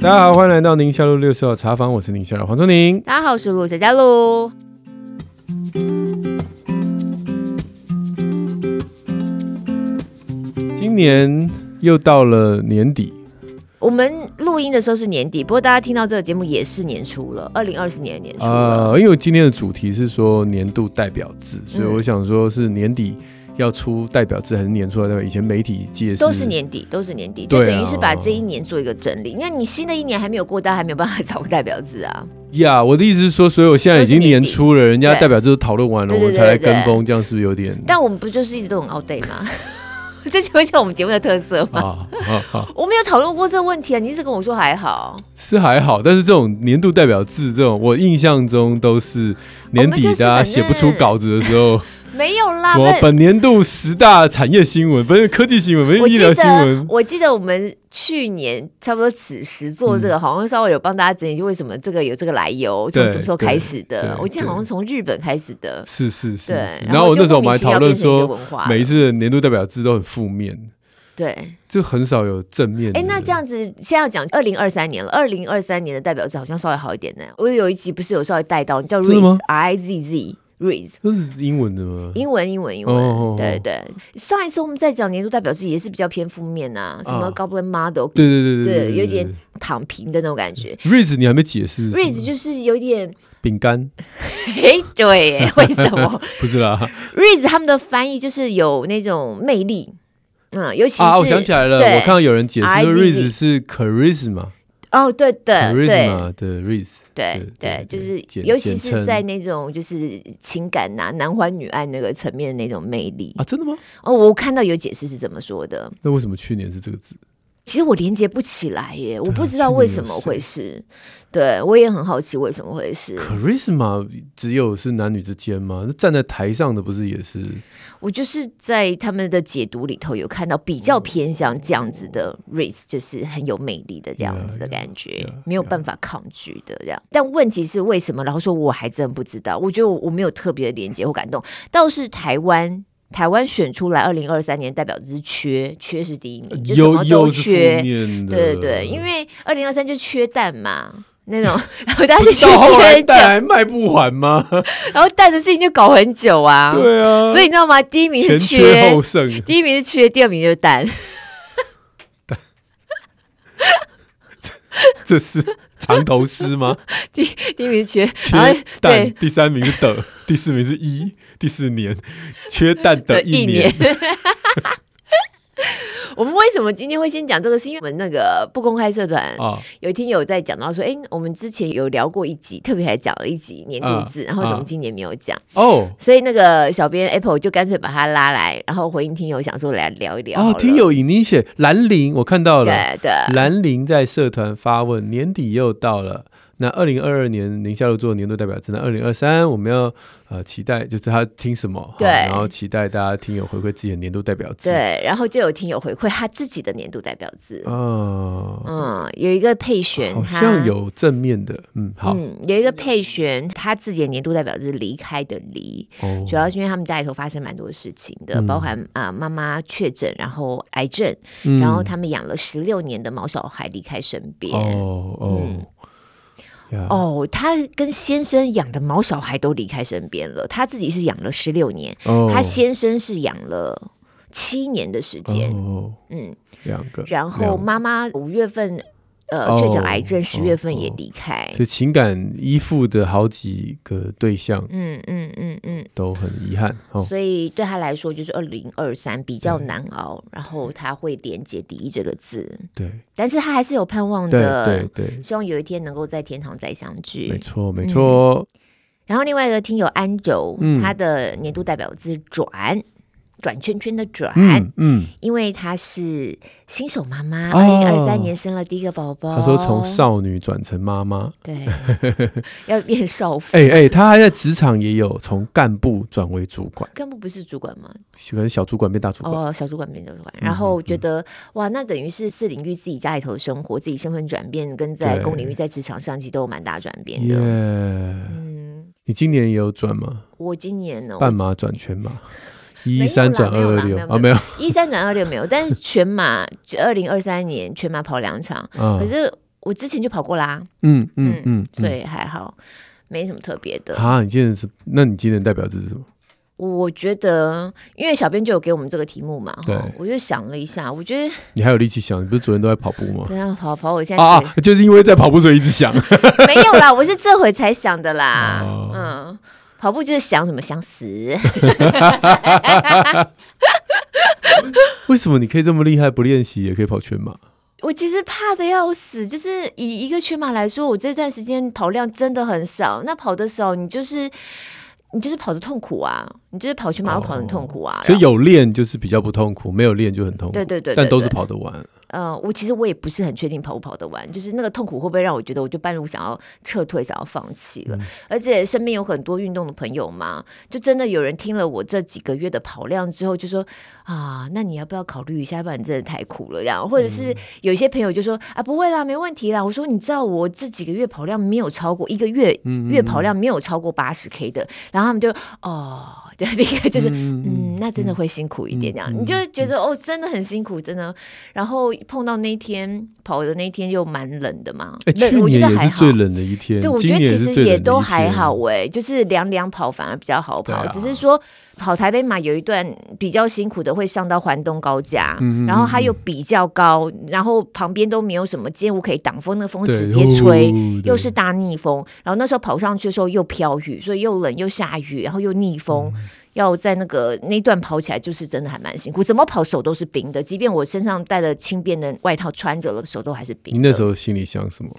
大家好，欢迎来到宁夏路六十号茶坊，我是宁夏路黄忠宁。大家好，我是陆小佳璐。今年又到了年底，我们录音的时候是年底，不过大家听到这个节目也是年初了，二零二四年年初了。呃，因为今天的主题是说年度代表字，所以我想说是年底。要出代表字还是年初的代表？以前媒体界都是年底，都是年底，就等于是把这一年做一个整理。那、啊、你新的一年还没有过，大家还没有办法找个代表字啊。呀，yeah, 我的意思是说，所以我现在已经年初了，人家代表字都讨论完了，我们才来跟风，这样是不是有点？但我们不就是一直都很 out day 吗？这就会像我们节目的特色吗？啊啊啊、我没有讨论过这个问题啊，你一直跟我说还好，是还好，但是这种年度代表字，这种我印象中都是年底大家写不出稿子的时候。没有啦，什么本年度十大产业新闻，不是科技新闻，不是医疗新闻。我记得我们去年差不多此时做这个，好像稍微有帮大家整理，就为什么这个有这个来由，从什么时候开始的？我记得好像从日本开始的。是是是。对。然后我那时候我们还讨论说，每一次年度代表字都很负面。对。就很少有正面。哎，那这样子，现在要讲二零二三年了。二零二三年的代表字好像稍微好一点呢。我有一集不是有稍微带到，叫 Rizz，R I Z Z。Rizz 这是英文的吗？英文，英文，英文。Oh, 对对对，上一次我们在讲年度代表字也是比较偏负面啊，什么 Goblin Model，对对对对，对，有点躺平的那种感觉。Rizz 你还没解释，Rizz 就是有点饼干。哎，对，为什么？不知道。Rizz 他们的翻译就是有那种魅力，嗯，尤其是啊，我想起来了，我看到有人解释 Rizz 是 charisma。哦，对对对，对对对，就是尤其是在那种就是情感呐，男欢女爱那个层面的那种魅力啊，真的吗？哦，我看到有解释是怎么说的。那为什么去年是这个字？其实我连接不起来耶，我不知道为什么会是。对，我也很好奇为什么会是。charisma 只有是男女之间吗？那站在台上的不是也是？我就是在他们的解读里头有看到比较偏向这样子的 race，就是很有魅力的这样子的感觉，yeah, yeah, yeah, 没有办法抗拒的这样。但问题是为什么？然后说我还真不知道。我觉得我我没有特别的连接或感动。倒是台湾，台湾选出来二零二三年代表是缺，缺是第一名，就什么都缺。对对对，因为二零二三就缺蛋嘛。那种，然后大家就缺缺蛋，卖不完吗？然后蛋的事情就搞很久啊。对啊，所以你知道吗？第一名是缺，缺后剩，第一名是缺，第二名就是蛋。蛋，这是藏头诗吗？第第一名是缺，缺蛋，第三名是的，第四名是一，第四年缺蛋的一年。我们为什么今天会先讲这个？是因为我们那个不公开社团有一天有在讲到说，哎，我们之前有聊过一集，特别还讲了一集年度字，然后怎么今年没有讲哦？所以那个小编 Apple 就干脆把他拉来，然后回应听友想说来聊一聊。哦，听友引你写兰陵，我看到了，对对，兰陵在社团发问，年底又到了。那二零二二年宁夏路做年度代表字，那二零二三我们要呃期待，就是他听什么，对，然后期待大家听友回馈自己的年度代表字，对，然后就有听友回馈他自己的年度代表字，哦，嗯，有一个配选，好像有正面的，嗯，好，嗯，有一个配选，他自己的年度代表字离开的离，哦，主要是因为他们家里头发生蛮多事情的，嗯、包含啊、呃、妈妈确诊，然后癌症，嗯、然后他们养了十六年的毛小孩离开身边，哦哦。嗯哦，他跟先生养的毛小孩都离开身边了，他自己是养了十六年，哦、他先生是养了七年的时间，哦、嗯，两个，然后妈妈五月份。呃，确诊癌症，十月份也离开，所以情感依附的好几个对象，嗯嗯嗯嗯，都很遗憾。所以对他来说，就是二零二三比较难熬，然后他会连接“离”这个字，对，但是他还是有盼望的，对对，希望有一天能够在天堂再相聚。没错没错。然后另外一个听友安柔，他的年度代表字“转”。转圈圈的转，嗯，嗯，因为她是新手妈妈，二零二三年生了第一个宝宝。她说从少女转成妈妈，对，要变少妇。哎哎，她还在职场也有从干部转为主管。干部不是主管吗？可能小主管变大主管。哦，小主管变大主管。然后我觉得哇，那等于是四领域自己家里头的生活，自己身份转变，跟在公领域在职场上其实都有蛮大转变的。嗯，你今年也有转吗？我今年呢，半马转圈马。一三转二二六啊，没有一三转二六没有，但是全马二零二三年全马跑两场，嗯、可是我之前就跑过啦，嗯嗯嗯，嗯，所以还好，没什么特别的。啊，你今年是？那你今年代表这是什么？我觉得，因为小编就有给我们这个题目嘛，对，我就想了一下，我觉得你还有力气想，你不是昨天都在跑步吗？对啊，跑跑，我现在啊，就是因为在跑步所以一直想，没有啦，我是这回才想的啦，哦、嗯，跑步就是想什么想死，为什么你可以这么厉害，不练习也可以跑全马？我其实怕的要死，就是以一个全马来说，我这段时间跑量真的很少，那跑的少，你就是。你就是跑的痛苦啊！你就是跑全马会跑得痛苦啊！所以有练就是比较不痛苦，没有练就很痛苦。对对对，但都是跑得完。呃，我其实我也不是很确定跑不跑得完，就是那个痛苦会不会让我觉得我就半路想要撤退，想要放弃了。嗯、而且身边有很多运动的朋友嘛，就真的有人听了我这几个月的跑量之后，就说啊，那你要不要考虑一下？不然你真的太苦了，这样。或者是有一些朋友就说啊，不会啦，没问题啦。我说你知道我这几个月跑量没有超过一个月月跑量没有超过八十 K 的，然后他们就哦。对，第一个就是嗯，嗯，那真的会辛苦一点，这样、嗯、你就觉得哦，真的很辛苦，真的。然后碰到那天跑的那天又蛮冷的嘛，欸、去年也是最冷的一天。对，我觉得其实也都还好哎，就是凉凉跑反而比较好跑，啊、只是说跑台北马有一段比较辛苦的，会上到环东高架，嗯、然后它又比较高，然后旁边都没有什么建物可以挡风，那个风直接吹，又是大逆风。然后那时候跑上去的时候又飘雨，所以又冷又下雨，然后又逆风。要在那个那段跑起来，就是真的还蛮辛苦。怎么跑手都是冰的，即便我身上带了轻便的外套穿着了，手都还是冰。你那时候心里想什么？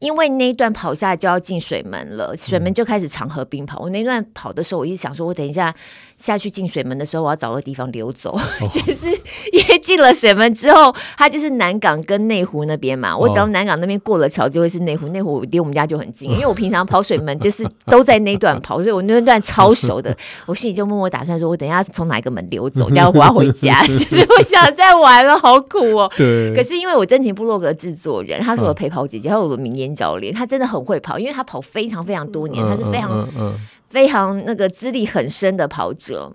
因为那一段跑下来就要进水门了，水门就开始长河冰跑。嗯、我那段跑的时候，我一直想说，我等一下下去进水门的时候，我要找个地方溜走。哦、就是因为进了水门之后，它就是南港跟内湖那边嘛。我只要南港那边过了桥，就会是内湖。内湖离我们家就很近，因为我平常跑水门就是都在那段跑，所以我那段超熟的。我心里就默默打算说，我等一下从哪一个门溜走，这样我要回家。其实我想再玩了，好苦哦。对。可是因为我真情部落格制作人，他是我陪跑姐姐，还有我的名言。教练他真的很会跑，因为他跑非常非常多年，他是非常、非常那个资历很深的跑者，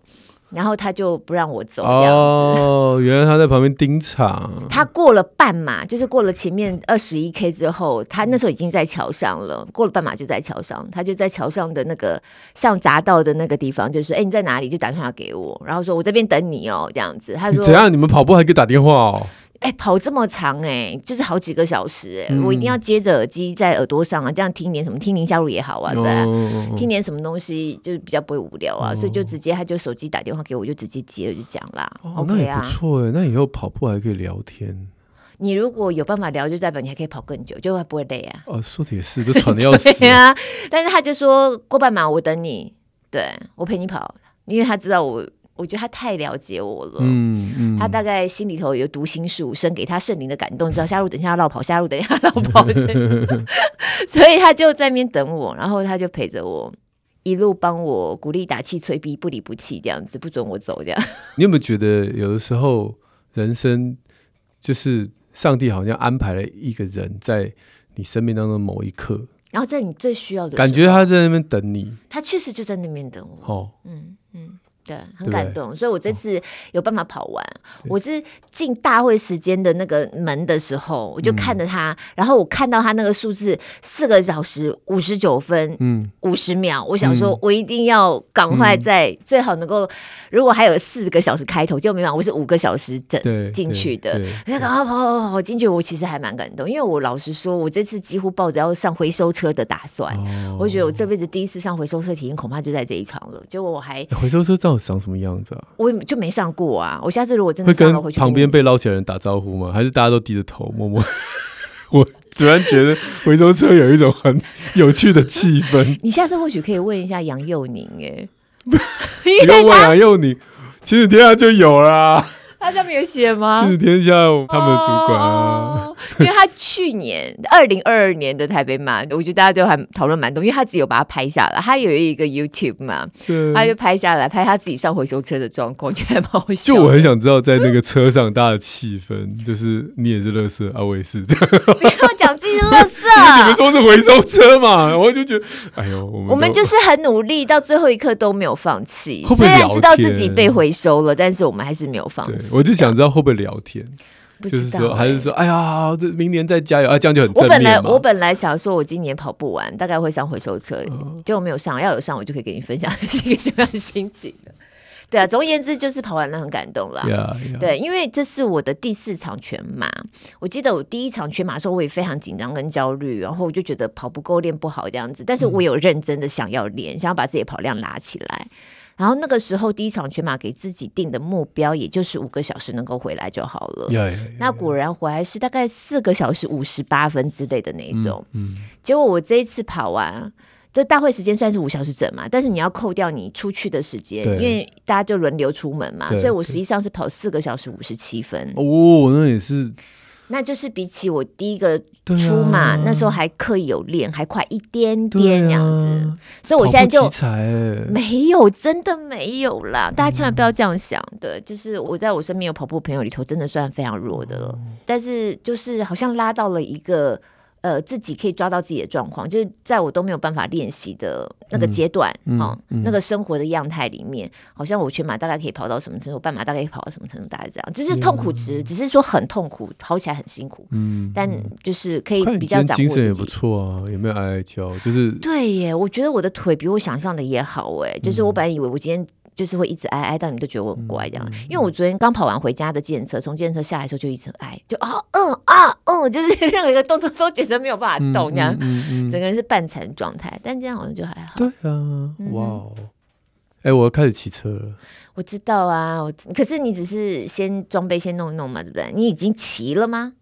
然后他就不让我走这样子。哦，原来他在旁边盯场。他过了半马，就是过了前面二十一 K 之后，他那时候已经在桥上了。过了半马就在桥上，他就在桥上的那个像匝道的那个地方，就是哎你在哪里？就打电话给我，然后说我这边等你哦，这样子。他说怎样？你们跑步还可以打电话哦？哎、欸，跑这么长哎、欸，就是好几个小时哎、欸，嗯、我一定要接着耳机在耳朵上啊，这样听点什么，听林加入也好啊，对吧？哦、听点什么东西，就是比较不会无聊啊，哦、所以就直接他就手机打电话给我，就直接接了就讲啦。哦、OK 那也不错哎，那以后跑步还可以聊天。你如果有办法聊，就代表你还可以跑更久，就会不会累啊？哦，说的也是，就喘的要死 啊。但是他就说过半马我等你，对我陪你跑，因为他知道我。我觉得他太了解我了，嗯嗯，他大概心里头有读心术，生给他圣灵的感动，知道下路等一下要绕跑，下路等一下要落跑，所以他就在那边等我，然后他就陪着我，一路帮我鼓励、打气、催逼，不离不弃，这样子不准我走，这样。你有没有觉得有的时候人生就是上帝好像安排了一个人在你生命当中某一刻，然后在你最需要的感觉他在那边等你，他确实就在那边等我。哦，嗯嗯。对，很感动，对所以我这次有办法跑完。哦、我是进大会时间的那个门的时候，我就看着他，嗯、然后我看到他那个数字四个小时五十九分，嗯，五十秒。我想说，我一定要赶快在、嗯、最好能够，如果还有四个小时开头，结果没想我是五个小时整进去的。我就赶快跑跑跑跑进去，我其实还蛮感动，因为我老实说，我这次几乎抱着要上回收车的打算。哦、我觉得我这辈子第一次上回收车体验，恐怕就在这一场了。结果我还回收车长什么样子啊？我就没上过啊！我下次如果真的上了回去，旁边被捞起来的人打招呼吗？还是大家都低着头默默？我突然觉得回收车有一种很有趣的气氛。你下次或许可以问一下杨佑宁，哎，你要问杨佑宁，其实天下就有啦。他上面有写吗？是天下他们的主管啊，因为他去年二零二二年的台北马，我觉得大家都还讨论蛮多，因为他自己有把它拍下来，他有一个 YouTube 嘛，他就拍下来拍他自己上回收车的状况，觉得蛮好笑。就我很想知道，在那个车上大家的气氛，就是你也是垃圾啊，我也是不要讲自己是垃圾，你们说是回收车嘛，我就觉得，哎呦，我们我们就是很努力，到最后一刻都没有放弃。虽然知道自己被回收了，但是我们还是没有放弃。我就想知道会不会聊天。就是说，还是说，哎呀，这明年再加油啊，这样就很。我本来我本来想说，我今年跑不完，大概会上回收车，结果没有上。要有上，我就可以给你分享是一 个什么样的心情。对啊，总而言之，就是跑完了很感动啦。Yeah, yeah. 对，因为这是我的第四场全马。我记得我第一场全马的时候，我也非常紧张跟焦虑，然后我就觉得跑不够，练不好这样子。但是我有认真的想要练，嗯、想要把自己跑量拉起来。然后那个时候，第一场全马给自己定的目标，也就是五个小时能够回来就好了。Yeah, yeah, yeah, yeah. 那果然回来是大概四个小时五十八分之类的那种。嗯嗯、结果我这一次跑完，这大会时间算是五小时整嘛，但是你要扣掉你出去的时间，因为大家就轮流出门嘛，所以我实际上是跑四个小时五十七分。哦，那也是。那就是比起我第一个出马，啊、那时候还刻意有练，还快一点点这样子，啊、所以我现在就没有，真的没有啦。大家千万不要这样想的，嗯、就是我在我身边有跑步朋友里头，真的算非常弱的但是就是好像拉到了一个。呃，自己可以抓到自己的状况，就是在我都没有办法练习的那个阶段，嗯哦嗯、那个生活的样态里面，好像我全马大概可以跑到什么程度，半马大概可以跑到什么程度，大概这样，只是痛苦值，嗯、只是说很痛苦，跑起来很辛苦，嗯，但就是可以比较掌握自己。精神也不错啊，有没有哀哀叫？就是对耶，我觉得我的腿比我想象的也好哎，就是我本来以为我今天。就是会一直挨挨到你们都觉得我很乖这样，因为我昨天刚跑完回家的计程车，从计程车下来的时候就一直挨，就啊嗯啊嗯，就是任何一个动作都觉得没有办法动这样，整个人是半残状态，但这样好像就还好。对啊，哇哦，哎、嗯，我要开始骑车了。我知道啊，我可是你只是先装备先弄一弄嘛，对不对？你已经骑了吗？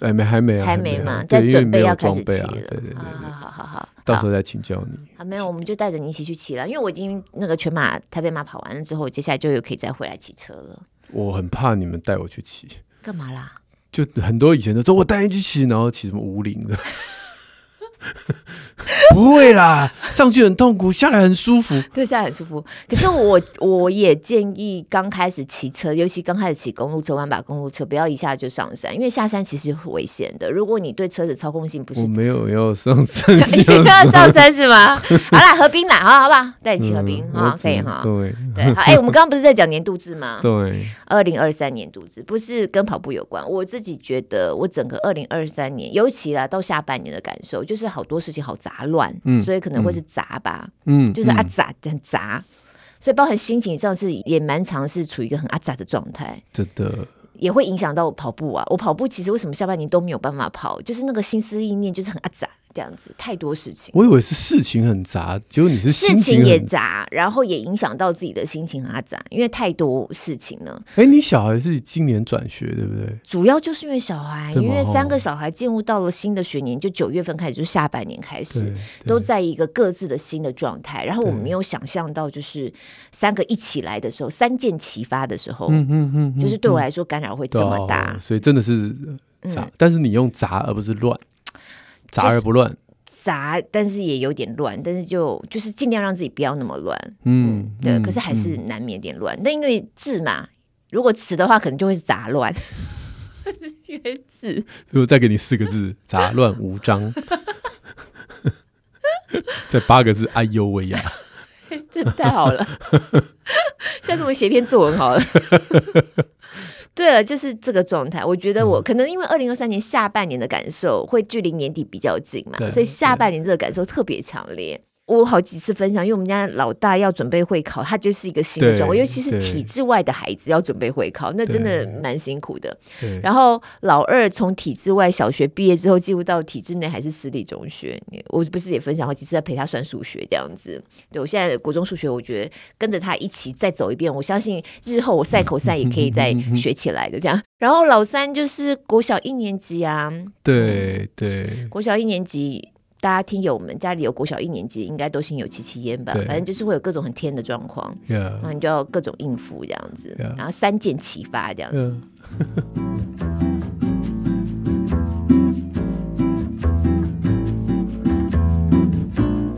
哎，没，还没，还没嘛，在准备要开始骑了。对对对，好好好好，到时候再请教你。好，没有，我们就带着你一起去骑了，因为我已经那个全马台北马跑完了之后，接下来就又可以再回来骑车了。我很怕你们带我去骑，干嘛啦？就很多以前都说我带你去骑，然后骑什么五岭的。不会啦，上去很痛苦，下来很舒服。对，下来很舒服。可是我我也建议刚开始骑车，尤其刚开始骑公路车、弯把公路车，不要一下就上山，因为下山其实很危险的。如果你对车子操控性不是，我没有要 上山，要上山是吗？好啦，河滨啦，好好不好？带你骑河滨啊，可以哈。对对，好。哎，我们刚刚不是在讲年度字吗？对，二零二三年度字不是跟跑步有关。我自己觉得，我整个二零二三年，尤其啦到下半年的感受，就是好多事情好杂乱。嗯，所以可能会是杂吧，嗯，就是啊杂很杂，所以包含心情上是也蛮常是处于一个很啊杂的状态，真的也会影响到我跑步啊。我跑步其实为什么下半年都没有办法跑，就是那个心思意念就是很阿杂。这样子太多事情，我以为是事情很杂，结果你是情事情也杂，然后也影响到自己的心情很杂，因为太多事情了。哎、欸，你小孩是今年转学对不对？主要就是因为小孩，因为三个小孩进入到了新的学年，就九月份开始，就下半年开始，都在一个各自的新的状态。然后我们没有想象到，就是三个一起来的时候，三箭齐发的时候，嗯嗯嗯，就是对我来说干扰会这么大，所以真的是杂。嗯、但是你用杂而不是乱。杂而不乱，杂，但是也有点乱，但是就就是尽量让自己不要那么乱，嗯，嗯，对，可是还是难免点乱。那、嗯、因为字嘛，如果词的话，可能就会是杂乱。因为字，如果再给你四个字，杂乱无章，再八个字，哎呦喂呀，这太好了，下次我们写篇作文好了。对了，就是这个状态。我觉得我可能因为二零二三年下半年的感受会距离年底比较近嘛，所以下半年这个感受特别强烈。我好几次分享，因为我们家老大要准备会考，他就是一个新的状况，尤其是体制外的孩子要准备会考，那真的蛮辛苦的。然后老二从体制外小学毕业之后进入到体制内还是私立中学，我不是也分享好几次在陪他算数学这样子。对我现在国中数学，我觉得跟着他一起再走一遍，我相信日后我赛口赛也可以再 学起来的这样。然后老三就是国小一年级啊，对对，国小一年级。大家听友们家里有国小一年级，应该都心有戚戚焉吧？反正就是会有各种很天的状况.然后你就要各种应付这样子.然后三箭齐发这样子。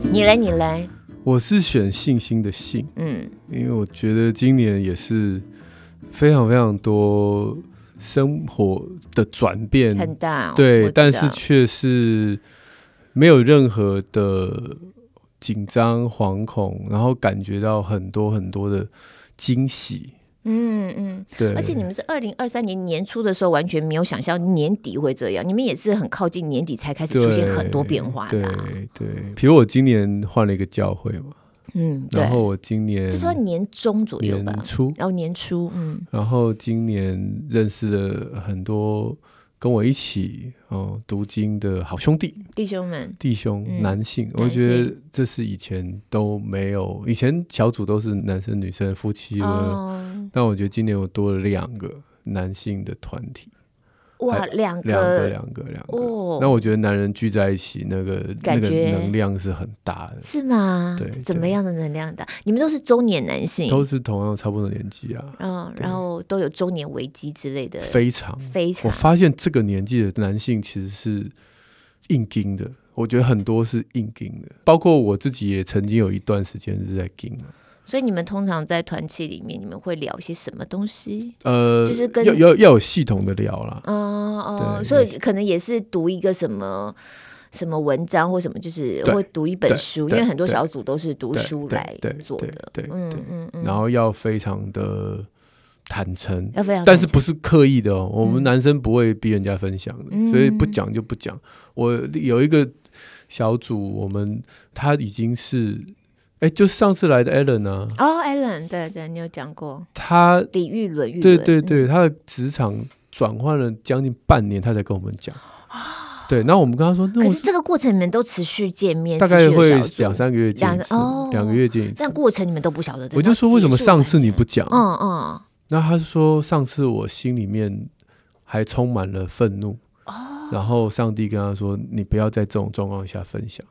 你来，你来，我是选信心的信，嗯，因为我觉得今年也是非常非常多生活的转变，很大，对，但是却是。没有任何的紧张、惶恐，然后感觉到很多很多的惊喜。嗯嗯，对。而且你们是二零二三年年初的时候，完全没有想象年底会这样。你们也是很靠近年底才开始出现很多变化的、啊。对对，比如我今年换了一个教会嘛。嗯，然后我今年就说年中左右吧，年初，然后年初，嗯，然后今年认识了很多跟我一起哦读经的好兄弟。弟兄们，弟兄、嗯、男性，我觉得这是以前都没有，以前小组都是男生女生夫妻了，哦、但我觉得今年我多了两个男性。的团体。哇，两个，两个，两个，两个。哦，那我觉得男人聚在一起，那个那个能量是很大的，是吗？对，怎么样的能量大？你们都是中年男性，都是同样差不多年纪啊。嗯，然后都有中年危机之类的，非常非常。我发现这个年纪的男性其实是硬钉的，我觉得很多是硬钉的，包括我自己也曾经有一段时间是在钉。所以你们通常在团契里面，你们会聊一些什么东西？呃，就是跟要要要有系统的聊啦。哦哦，所以可能也是读一个什么什么文章或什么，就是会读一本书，因为很多小组都是读书来做的。对，嗯嗯嗯。然后要非常的坦诚，要非常，但是不是刻意的哦。我们男生不会逼人家分享的，所以不讲就不讲。我有一个小组，我们他已经是。哎，就是上次来的 Alan 啊？哦，Alan，对对，你有讲过他李玉伦，玉，对对对，他的职场转换了将近半年，他才跟我们讲。对，然后我们跟他说，可是这个过程你们都持续见面，大概会两三个月见一次，两个月见一次。但过程你们都不晓得。我就说为什么上次你不讲？嗯嗯。那他说上次我心里面还充满了愤怒，然后上帝跟他说，你不要在这种状况下分享。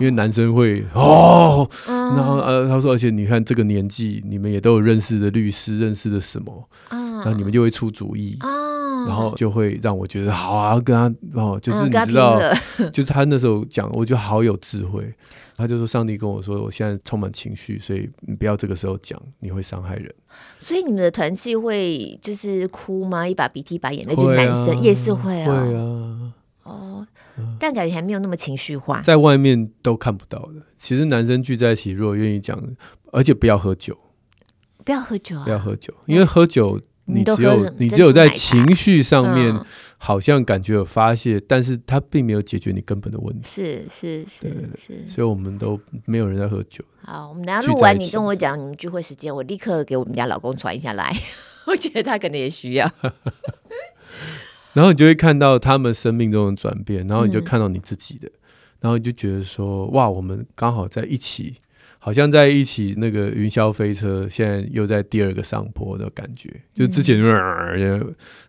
因为男生会哦，嗯、然后呃，他说，而且你看这个年纪，你们也都有认识的律师，认识的什么，嗯、然后你们就会出主意，嗯、然后就会让我觉得好啊，跟他哦，就是你知道，嗯、就是他那时候讲，我觉得好有智慧。他就说，上帝跟我说，我现在充满情绪，所以你不要这个时候讲，你会伤害人。所以你们的团契会就是哭吗？一把鼻涕一把眼泪，就男生也是会啊，会啊。哦，但感觉还没有那么情绪化，在外面都看不到的。其实男生聚在一起，如果愿意讲，而且不要喝酒，不要喝酒啊，不要喝酒，因为喝酒你只有你只有在情绪上面好像感觉有发泄，但是他并没有解决你根本的问题。是是是是，所以我们都没有人在喝酒。好，我们等下录完，你跟我讲你们聚会时间，我立刻给我们家老公传一下来，我觉得他可能也需要。然后你就会看到他们生命中的转变，然后你就看到你自己的，嗯、然后你就觉得说，哇，我们刚好在一起，好像在一起那个云霄飞车，现在又在第二个上坡的感觉，嗯、就之前，然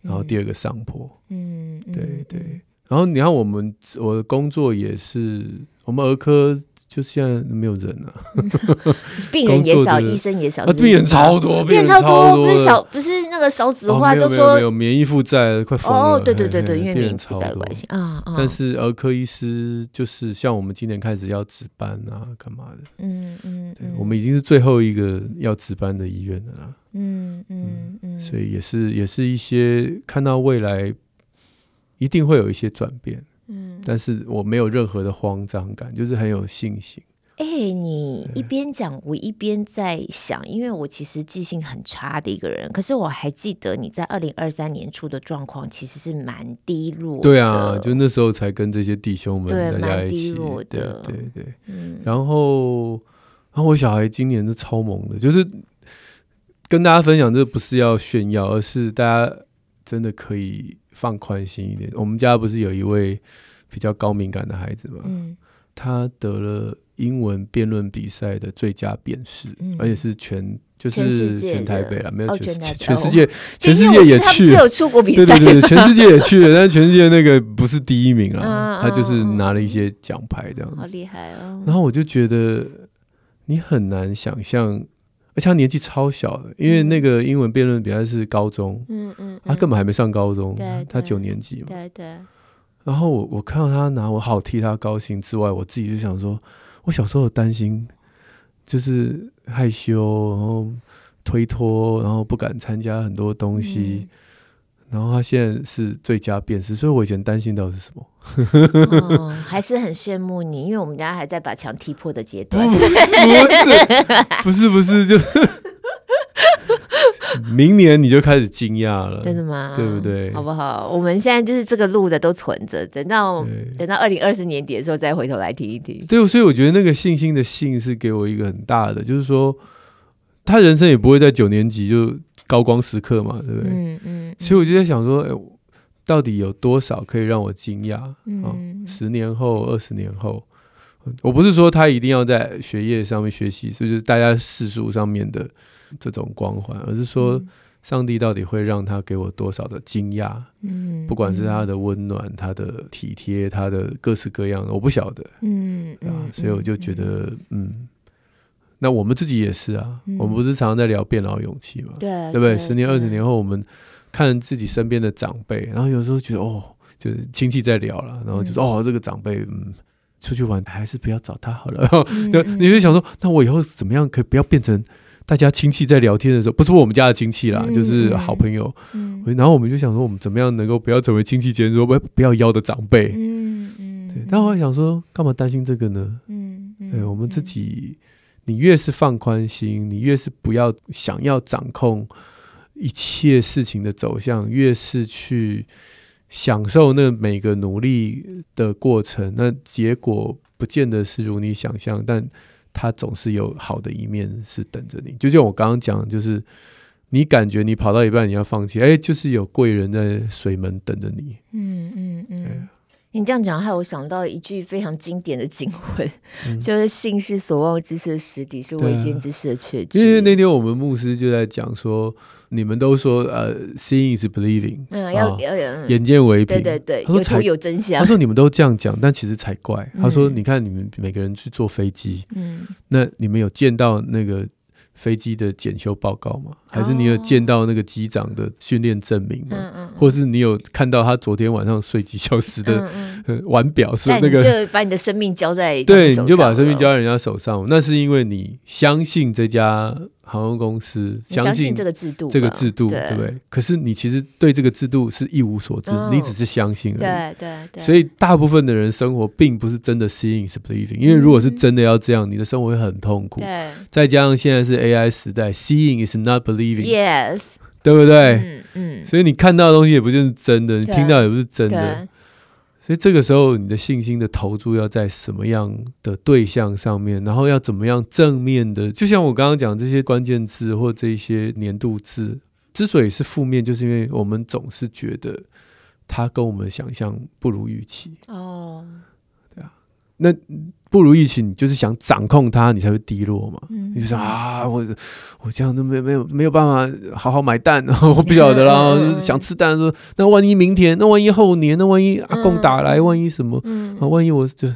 后第二个上坡，嗯，对对。然后你看我们我的工作也是，我们儿科。就现在没有人了，病人也少，医生也少，病人超多，病人超多，不是小，不是那个少子化，就说有免疫负债，快疯了。哦，对对对对，因为免疫负债的关系啊。但是儿科医师就是像我们今年开始要值班啊，干嘛的？嗯嗯，我们已经是最后一个要值班的医院了啦。嗯嗯嗯，所以也是也是一些看到未来一定会有一些转变。嗯，但是我没有任何的慌张感，就是很有信心。哎、欸，你一边讲，我一边在想，因为我其实记性很差的一个人，可是我还记得你在二零二三年初的状况其实是蛮低落的。对啊，就那时候才跟这些弟兄们大家一起，蛮低落的。对对对，嗯。然后，然后我小孩今年是超猛的，就是跟大家分享，这不是要炫耀，而是大家真的可以。放宽心一点。我们家不是有一位比较高敏感的孩子嘛？嗯，他得了英文辩论比赛的最佳辩士，嗯、而且是全就是全台北了，没有全世界，哦、全世界，全世界也去了。对对对，全世界也去了，但是全世界那个不是第一名了，嗯、他就是拿了一些奖牌这样子，好厉害哦。然后我就觉得你很难想象。而且他年纪超小的，因为那个英文辩论比赛是高中，嗯嗯，他根本还没上高中，他九年级嘛，对对。然后我我看到他拿，我好替他高兴之外，我自己就想说，我小时候担心，就是害羞，然后推脱，然后不敢参加很多东西，然后他现在是最佳辨识，所以我以前担心到的是什么？哦，还是很羡慕你，因为我们家还在把墙踢破的阶段。不是，不是，不是，就 明年你就开始惊讶了，真的吗？对不对？好不好？我们现在就是这个录的都存着，等到等到二零二四年底的时候再回头来听一听。对，所以我觉得那个信心的信是给我一个很大的，就是说他人生也不会在九年级就高光时刻嘛，对不对？嗯嗯。所以我就在想说，哎。到底有多少可以让我惊讶？嗯、哦，十年后、二十年后，我不是说他一定要在学业上面学习，就是大家世俗上面的这种光环，而是说上帝到底会让他给我多少的惊讶？嗯，不管是他的温暖、他的体贴、他的各式各样的，我不晓得。嗯，啊，所以我就觉得，嗯，那我们自己也是啊，嗯、我们不是常常在聊变老勇气嘛？对，对不对？十年、二十年后，我们。看自己身边的长辈，然后有时候觉得哦，就是亲戚在聊了，然后就说、嗯、哦，这个长辈嗯，出去玩还是不要找他好了。你就想说，那我以后怎么样可以不要变成大家亲戚在聊天的时候，不是我们家的亲戚啦，嗯、就是好朋友。嗯、然后我们就想说，我们怎么样能够不要成为亲戚间说不不要邀的长辈？嗯嗯。对，但我还想说，干嘛担心这个呢？嗯嗯。对，我们自己，你越是放宽心，你越是不要想要掌控。一切事情的走向，越是去享受那每个努力的过程，那结果不见得是如你想象，但它总是有好的一面是等着你。就像我刚刚讲，就是你感觉你跑到一半你要放弃，哎，就是有贵人在水门等着你。嗯嗯嗯。对你这样讲，害我想到一句非常经典的经文，嗯、就是“信是所望之事的实底，是未见之事的确据。”因为那天我们牧师就在讲说，你们都说呃，“seeing is believing”，嗯，要要眼见为凭，对对对，有图有真相。他说你们都这样讲，但其实才怪。他说，你看你们每个人去坐飞机，嗯，那你们有见到那个？飞机的检修报告吗？还是你有见到那个机长的训练证明吗？哦、或是你有看到他昨天晚上睡几小时的 腕表？是那个就把你的生命交在对，你就把生命交在人家手上，那是因为你相信这家。航空公司相信这个制度，这个制度对不对？可是你其实对这个制度是一无所知，你只是相信而已。对对对。所以大部分的人生活并不是真的 seeing is believing，因为如果是真的要这样，你的生活会很痛苦。对。再加上现在是 AI 时代，seeing is not believing。Yes。对不对？嗯嗯。所以你看到的东西也不就是真的，你听到也不是真的。所以这个时候，你的信心的投注要在什么样的对象上面，然后要怎么样正面的？就像我刚刚讲这些关键字或这些年度字，之所以是负面，就是因为我们总是觉得它跟我们想象不如预期。哦，那。不如意情，你就是想掌控它，你才会低落嘛。嗯、你就想啊，我我这样都没没有没有办法好好买蛋，我不晓得啦。嗯、想吃蛋说，那万一明天，那万一后年，那万一阿公打来，嗯、万一什么？嗯、啊，万一我就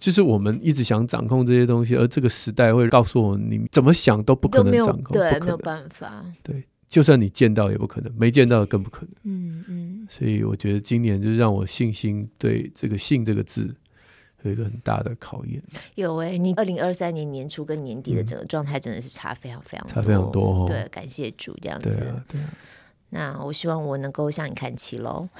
就是我们一直想掌控这些东西，而这个时代会告诉我，你怎么想都不可能掌控，对，没有办法。对，就算你见到也不可能，没见到更不可能。嗯嗯。所以我觉得今年就是让我信心对这个“信”这个字。有一个很大的考验。有哎、欸，你二零二三年年初跟年底的整个状态真的是差非常非常多，差非常多、哦。对，感谢主这样子。对啊，对啊。那我希望我能够向你看齐喽。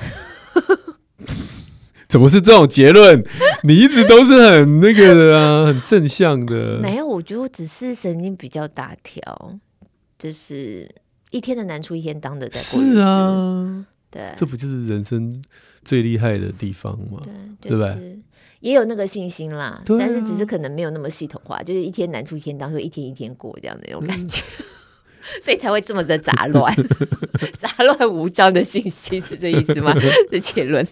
怎么是这种结论？你一直都是很那个的啊，很正向的。没有，我觉得我只是神经比较大条，就是一天的难处一天当的在过。是啊，对，这不就是人生最厉害的地方吗？对，就是？也有那个信心啦，啊、但是只是可能没有那么系统化，就是一天难出一天当，说一天一天过这样的那种感觉，嗯、所以才会这么的杂乱，杂乱无章的信心是这意思吗？这结论。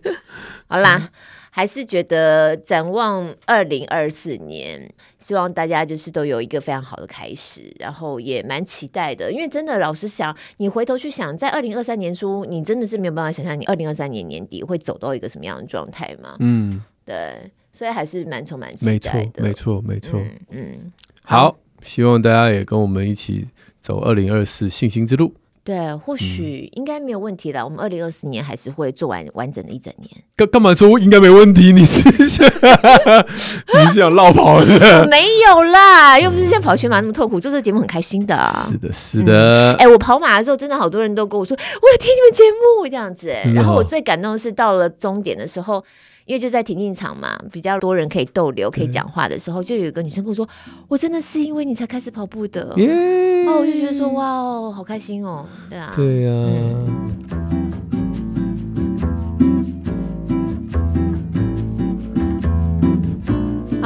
好啦，嗯、还是觉得展望二零二四年，希望大家就是都有一个非常好的开始，然后也蛮期待的，因为真的老实想，你回头去想，在二零二三年初，你真的是没有办法想象你二零二三年年底会走到一个什么样的状态吗？嗯，对。所以还是蛮充满期待的，没错，没错，没错。嗯，好，希望大家也跟我们一起走二零二四信心之路。对，或许应该没有问题了。嗯、我们二零二四年还是会做完完整的一整年。干干嘛说应该没问题？你是想 你是想落跑的？没有啦，又不是像跑全马那么痛苦。做这个节目很开心的、啊。是的，是的。哎、嗯欸，我跑马的时候，真的好多人都跟我说，我有听你们节目这样子、欸。然后我最感动的是到了终点的时候。因为就在田径场嘛，比较多人可以逗留、可以讲话的时候，就有一个女生跟我说：“我真的是因为你才开始跑步的。”哦，我就觉得说：“哇哦，好开心哦！”对啊，对、啊。嗯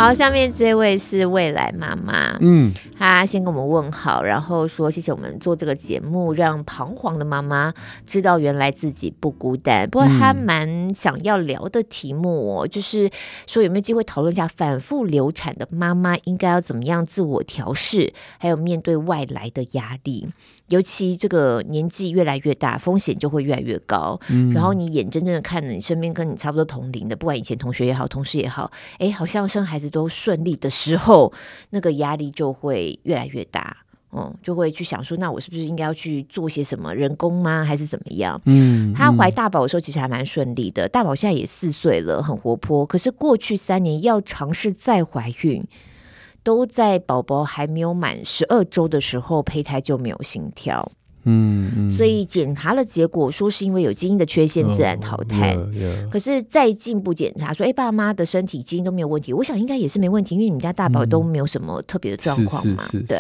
好，下面这位是未来妈妈，嗯，她先跟我们问好，然后说谢谢我们做这个节目，让彷徨的妈妈知道原来自己不孤单。不过她蛮想要聊的题目哦，就是说有没有机会讨论一下反复流产的妈妈应该要怎么样自我调试，还有面对外来的压力。尤其这个年纪越来越大，风险就会越来越高。嗯，然后你眼睁睁的看着你身边跟你差不多同龄的，不管以前同学也好，同事也好，哎，好像生孩子都顺利的时候，那个压力就会越来越大。嗯，就会去想说，那我是不是应该要去做些什么人工吗？还是怎么样？嗯，她怀大宝的时候其实还蛮顺利的，大宝现在也四岁了，很活泼。可是过去三年要尝试再怀孕。都在宝宝还没有满十二周的时候，胚胎就没有心跳。嗯，嗯，所以检查了结果说是因为有基因的缺陷，自然淘汰。Oh, yeah, yeah. 可是再进一步检查说，哎，爸妈的身体基因都没有问题，我想应该也是没问题，因为你们家大宝都没有什么特别的状况嘛，嗯、对。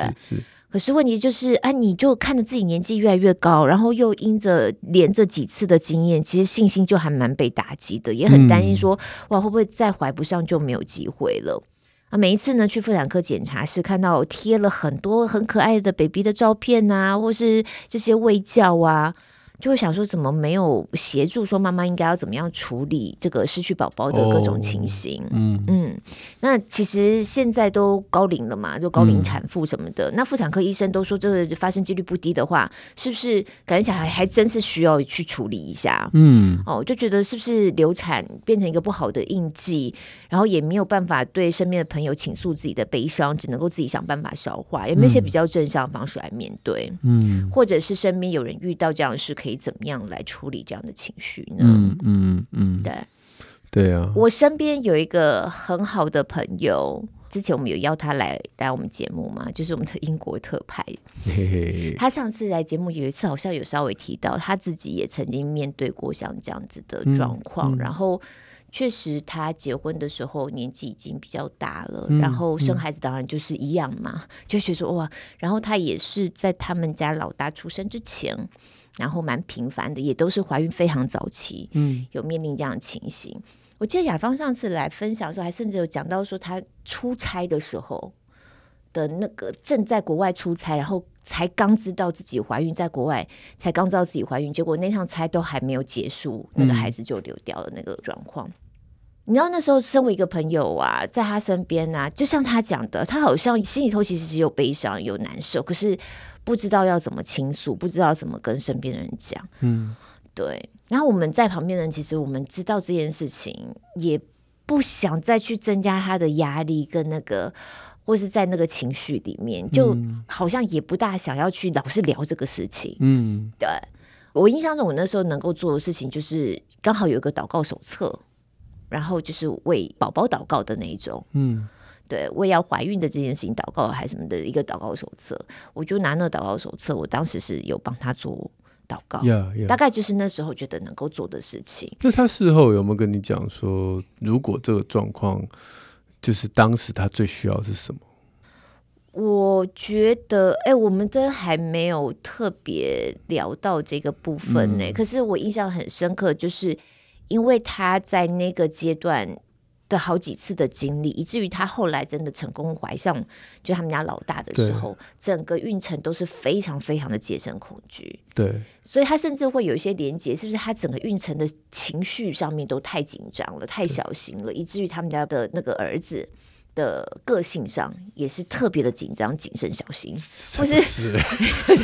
可是问题就是，哎，你就看着自己年纪越来越高，然后又因着连着几次的经验，其实信心就还蛮被打击的，也很担心说，嗯、哇，会不会再怀不上就没有机会了？每一次呢，去妇产科检查是看到贴了很多很可爱的 baby 的照片啊，或是这些胃教啊。就会想说，怎么没有协助说妈妈应该要怎么样处理这个失去宝宝的各种情形？哦、嗯嗯，那其实现在都高龄了嘛，就高龄产妇什么的。嗯、那妇产科医生都说这个发生几率不低的话，是不是感觉起来还真是需要去处理一下？嗯，哦，就觉得是不是流产变成一个不好的印记，然后也没有办法对身边的朋友倾诉自己的悲伤，只能够自己想办法消化。有没有一些比较正向的方式来面对？嗯，或者是身边有人遇到这样的事，可以怎么样来处理这样的情绪呢？嗯嗯嗯，对对啊。我身边有一个很好的朋友，之前我们有邀他来来我们节目嘛，就是我们的英国特派。嘿嘿。他上次来节目有一次好像有稍微提到，他自己也曾经面对过像这样子的状况，嗯嗯、然后确实他结婚的时候年纪已经比较大了，嗯、然后生孩子当然就是一样嘛，嗯、就觉得说哇，然后他也是在他们家老大出生之前。然后蛮频繁的，也都是怀孕非常早期，嗯，有面临这样的情形。我记得雅芳上次来分享的时候，还甚至有讲到说，她出差的时候的那个正在国外出差，然后才刚知道自己怀孕，在国外才刚知道自己怀孕，结果那趟差都还没有结束，那个孩子就流掉了那个状况。嗯、你知道那时候身为一个朋友啊，在他身边啊，就像他讲的，他好像心里头其实是有悲伤、有难受，可是。不知道要怎么倾诉，不知道怎么跟身边的人讲。嗯，对。然后我们在旁边的人，其实我们知道这件事情，也不想再去增加他的压力跟那个，或是在那个情绪里面，就好像也不大想要去老是聊这个事情。嗯，对。我印象中，我那时候能够做的事情，就是刚好有一个祷告手册，然后就是为宝宝祷告的那一种。嗯。对，为要怀孕的这件事情祷告还什么的一个祷告手册，我就拿那个祷告手册，我当时是有帮他做祷告，yeah, yeah. 大概就是那时候觉得能够做的事情。那他事后有没有跟你讲说，如果这个状况就是当时他最需要的是什么？我觉得，哎，我们都还没有特别聊到这个部分呢。嗯、可是我印象很深刻，就是因为他在那个阶段。的好几次的经历，以至于他后来真的成功怀上，就他们家老大的时候，整个孕程都是非常非常的戒慎恐惧。对，所以他甚至会有一些连结，是不是他整个孕程的情绪上面都太紧张了，太小心了，以至于他们家的那个儿子的个性上也是特别的紧张、谨慎、小心，或是，是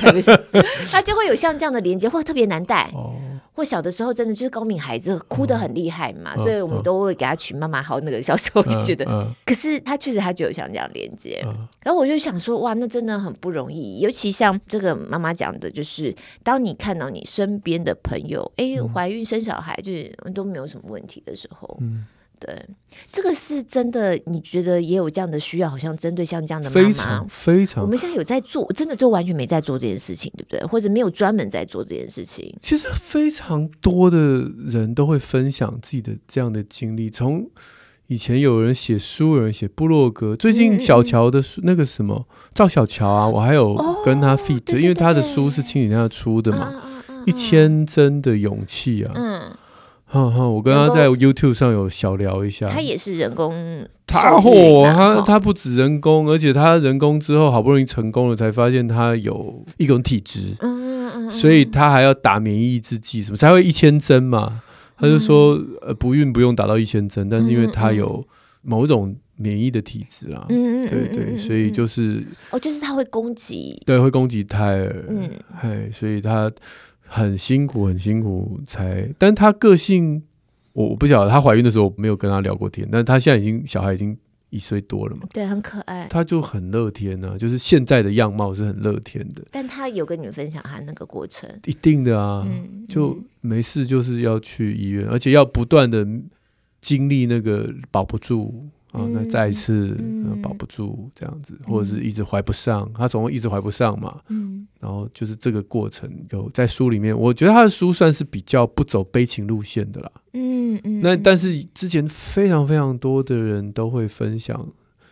他就会有像这样的连结，或特别难带。哦或小的时候真的就是高敏孩子，哭得很厉害嘛，嗯、所以我们都会给他取妈妈好。那个小时候就觉得，可是他确实他就有像这样连接。嗯、然后我就想说，哇，那真的很不容易。尤其像这个妈妈讲的，就是当你看到你身边的朋友，哎，怀孕生小孩就是都没有什么问题的时候。嗯对，这个是真的。你觉得也有这样的需要？好像针对像这样的妈妈，非常非常。我们现在有在做，真的就完全没在做这件事情，对不对？或者没有专门在做这件事情。其实非常多的人都会分享自己的这样的经历。从以前有人写书，有人写部落格。最近小乔的书，嗯、那个什么赵小乔啊，我还有跟他 feat，、哦、因为他的书是亲子天下出的嘛，嗯、一千帧的勇气啊。嗯。哈哈，我跟他在 YouTube 上有小聊一下。他也是人工，他嚯，他他不止人工，而且他人工之后好不容易成功了，才发现他有一种体质，嗯嗯，所以他还要打免疫抑制剂什么，才会一千针嘛。他就说，呃，不孕不用打到一千针，但是因为他有某种免疫的体质啊，嗯对对，所以就是哦，就是他会攻击，对，会攻击胎儿，嗯，嘿，所以他。很辛苦，很辛苦才，但她个性，我我不晓得。她怀孕的时候没有跟她聊过天，但她现在已经小孩已经一岁多了嘛，对，很可爱。她就很乐天啊，就是现在的样貌是很乐天的。但她有跟你们分享她那个过程，一定的啊，嗯、就没事就是要去医院，而且要不断的经历那个保不住。啊、哦，那再一次、保不住这样子，或者是一直怀不上，嗯、他总会一直怀不上嘛。嗯，然后就是这个过程有在书里面，我觉得他的书算是比较不走悲情路线的啦。嗯嗯，那但是之前非常非常多的人都会分享，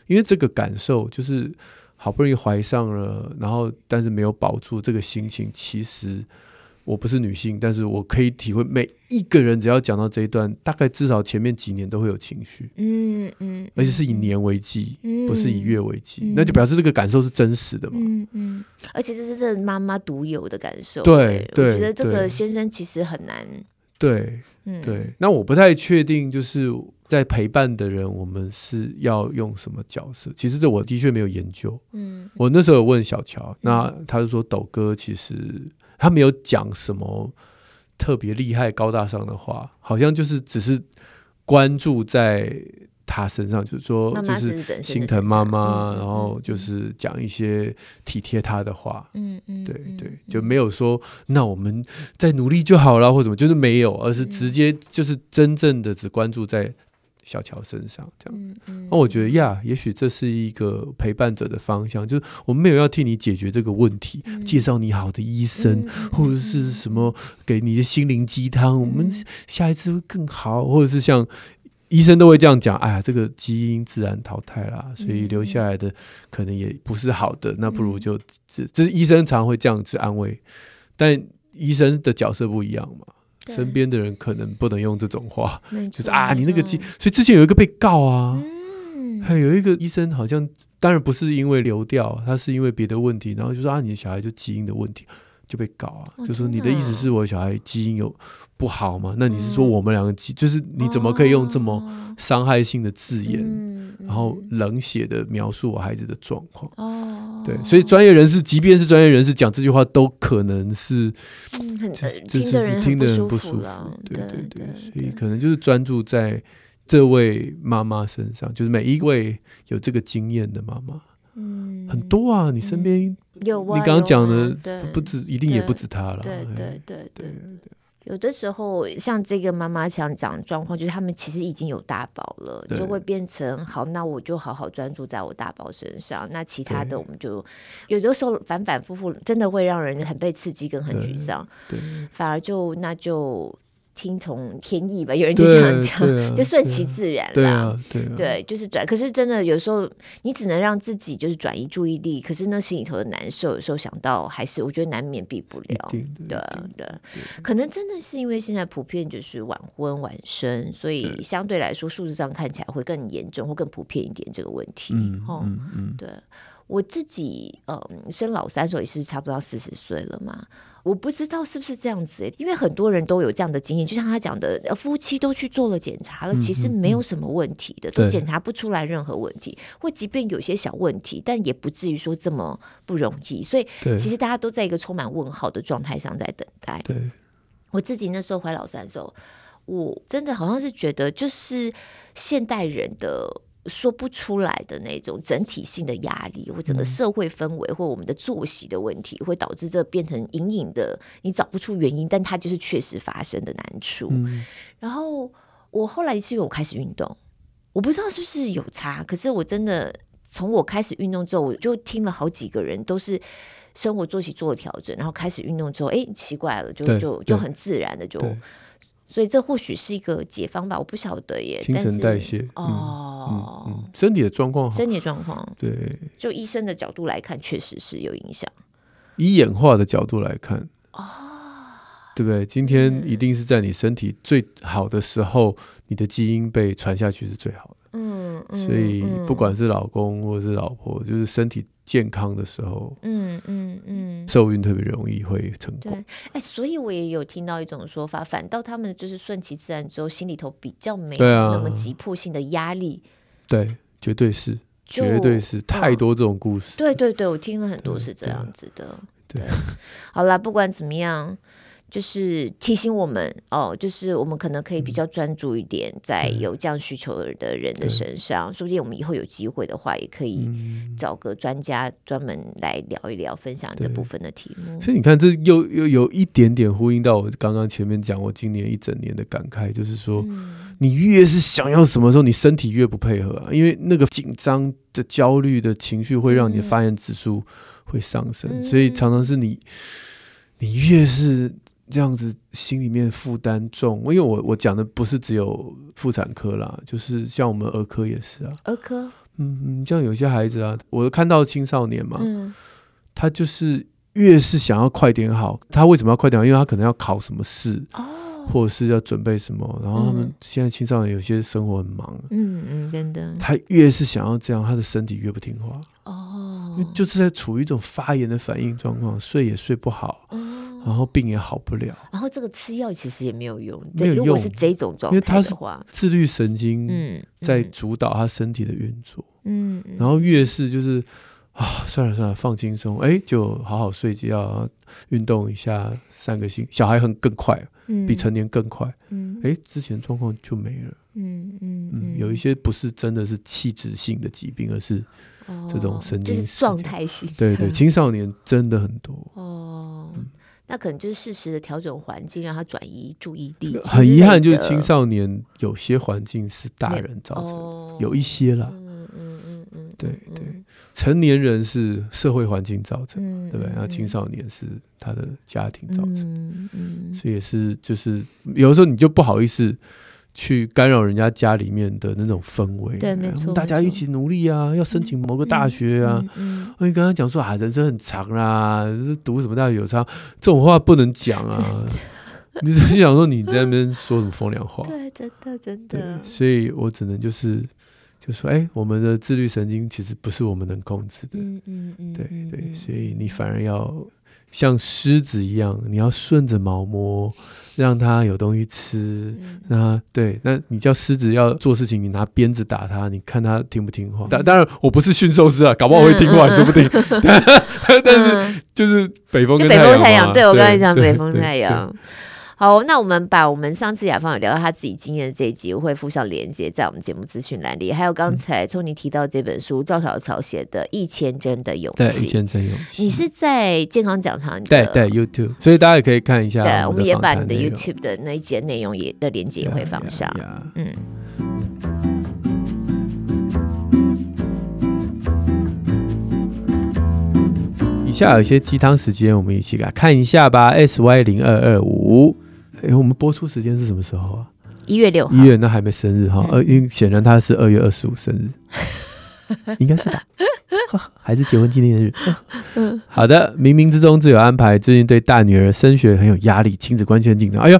因为这个感受就是好不容易怀上了，然后但是没有保住，这个心情其实。我不是女性，但是我可以体会每一个人只要讲到这一段，大概至少前面几年都会有情绪，嗯嗯，而且是以年为计，嗯、不是以月为计，嗯、那就表示这个感受是真实的嘛，嗯嗯，而且这是这妈妈独有的感受，对对，我觉得这个先生其实很难，对，嗯。对，那我不太确定，就是在陪伴的人，我们是要用什么角色？其实这我的确没有研究，嗯，我那时候有问小乔，那他就说抖哥其实。他没有讲什么特别厉害、高大上的话，好像就是只是关注在他身上，就是说，就是心疼妈妈，然后就是讲一些体贴他的话。嗯嗯，对对，就没有说那我们再努力就好了，或什么，就是没有，而是直接就是真正的只关注在。小乔身上这样，那、嗯嗯、我觉得呀，也许这是一个陪伴者的方向，就是我们没有要替你解决这个问题，嗯、介绍你好的医生，嗯、或者是什么给你的心灵鸡汤，嗯、我们下一次会更好，或者是像医生都会这样讲，哎呀，这个基因自然淘汰啦，所以留下来的可能也不是好的，嗯、那不如就这，这是医生常会这样子安慰，但医生的角色不一样嘛。身边的人可能不能用这种话，就是啊，你那个基，所以之前有一个被告啊，嗯、还有一个医生好像，当然不是因为流掉，他是因为别的问题，然后就说啊，你的小孩就基因的问题就被搞啊，哦、就说你的意思是我小孩基因有不好吗？那你是说我们两个基，嗯、就是你怎么可以用这么伤害性的字眼，嗯、然后冷血的描述我孩子的状况？哦。对，所以专业人士，即便是专业人士讲这句话，都可能是，嗯，很听的人听得很不舒服。对对对，所以可能就是专注在这位妈妈身上，就是每一位有这个经验的妈妈，嗯，很多啊，你身边有，你刚刚讲的不止，一定也不止他了。对对对对。有的时候，像这个妈妈想讲的状况，就是他们其实已经有大宝了，就会变成好，那我就好好专注在我大宝身上，那其他的我们就有的时候反反复复，真的会让人很被刺激跟很沮丧，反而就那就。听从天意吧，有人就这样讲，啊、就顺其自然啦。对，啊对，啊、对，就是转。可是真的有时候，你只能让自己就是转移注意力。可是那心里头的难受，有时候想到还是我觉得难免避不了。对对，可能真的是因为现在普遍就是晚婚晚生，所以相对来说数字上看起来会更严重或更普遍一点这个问题。嗯嗯嗯，对。我自己嗯生老三的时候也是差不多四十岁了嘛，我不知道是不是这样子，因为很多人都有这样的经验，就像他讲的，夫妻都去做了检查了，其实没有什么问题的，嗯嗯嗯、都检查不出来任何问题，或即便有些小问题，但也不至于说这么不容易，所以其实大家都在一个充满问号的状态上在等待。对，我自己那时候怀老三的时候，我真的好像是觉得，就是现代人的说不出来的那种整体性的压力，或整个社会氛围，或我们的作息的问题，会导致这变成隐隐的，你找不出原因，但它就是确实发生的难处。嗯、然后我后来是因为我开始运动，我不知道是不是有差，可是我真的从我开始运动之后，我就听了好几个人都是。生活作息做了调整，然后开始运动之后，哎，奇怪了，就就就很自然的就，所以这或许是一个解方吧，我不晓得耶。新陈代谢哦、嗯嗯嗯，身体的状况，身体的状况对，就医生的角度来看，确实是有影响。以演化的角度来看，哦，对不对？今天一定是在你身体最好的时候，嗯、你的基因被传下去是最好的。嗯，嗯，所以不管是老公或者是老婆，就是身体。健康的时候，嗯嗯嗯，受孕特别容易会成功。对，哎，所以我也有听到一种说法，反倒他们就是顺其自然之后，心里头比较没有那么急迫性的压力。对，啊、对，绝对是，绝对是，太多这种故事。对对对，我听了很多是这样子的。对，对对好啦，不管怎么样。就是提醒我们哦，就是我们可能可以比较专注一点，在有这样需求的人的身上。说不定我们以后有机会的话，也可以找个专家专门来聊一聊，分享这部分的题目。所以你看，这又又有一点点呼应到我刚刚前面讲，我今年一整年的感慨，就是说，你越是想要什么时候，你身体越不配合啊，因为那个紧张的、焦虑的情绪会让你的发炎指数会上升，所以常常是你，你越是。这样子心里面负担重，因为我我讲的不是只有妇产科啦，就是像我们儿科也是啊。儿科，嗯嗯，像有些孩子啊，我看到青少年嘛，嗯，他就是越是想要快点好，他为什么要快点好？因为他可能要考什么试，哦，或者是要准备什么，然后他们现在青少年有些生活很忙，嗯嗯，真的，他越是想要这样，他的身体越不听话，哦，就是在处于一种发炎的反应状况，睡也睡不好。哦然后病也好不了，然后这个吃药其实也没有用。没有用，如果是这种状态的话，自律神经在主导他身体的运作。嗯，然后越是就是啊，算了算了，放轻松，哎，就好好睡觉，运动一下，散个心。小孩很更快，比成年更快。嗯，哎，之前状况就没了。嗯嗯嗯，有一些不是真的是器质性的疾病，而是这种神经状态性。对对，青少年真的很多。哦。那可能就是适时的调整环境，让他转移注意力。很遗憾，就是青少年有些环境是大人造成的，哦、有一些啦。嗯嗯嗯嗯，对对，成年人是社会环境造成，嗯、对不对？然后青少年是他的家庭造成，嗯嗯、所以也是就是有的时候你就不好意思。去干扰人家家里面的那种氛围，对，没错，大家一起努力啊，要申请某个大学啊。你刚刚讲说啊，人生很长啦，读什么大学有差，这种话不能讲啊。你只是想说你在那边说什么风凉话？对，真的真的。所以我只能就是就说，哎，我们的自律神经其实不是我们能控制的。嗯嗯嗯，对对，所以你反而要。像狮子一样，你要顺着毛摸，让它有东西吃。那、嗯、对，那你叫狮子要做事情，你拿鞭子打它，你看它听不听话？当、嗯、当然，我不是驯兽师啊，搞不好会听话，说不定。但是就是北风跟太阳，太阳，对我刚才讲北风太阳。好，那我们把我们上次雅芳有聊到他自己经验的这一集，我会附上连接在我们节目资讯栏里。还有刚才从你提到这本书，赵小草写的《一千帧的勇气》，对，一千帧勇气。你是在健康讲堂对对 YouTube，所以大家也可以看一下。对，我们也把你的 YouTube 的那一节内容也的连接也会放上。嗯。以下有一些鸡汤时间，我们一起来看一下吧。S Y 零二二五。哎，我们播出时间是什么时候啊？一月六号。一月那还没生日哈，呃、嗯，因为显然他是二月二十五生日，应该是吧？还是结婚纪念日？好的，冥冥之中自有安排。最近对大女儿升学很有压力，亲子关系很紧张。哎呦，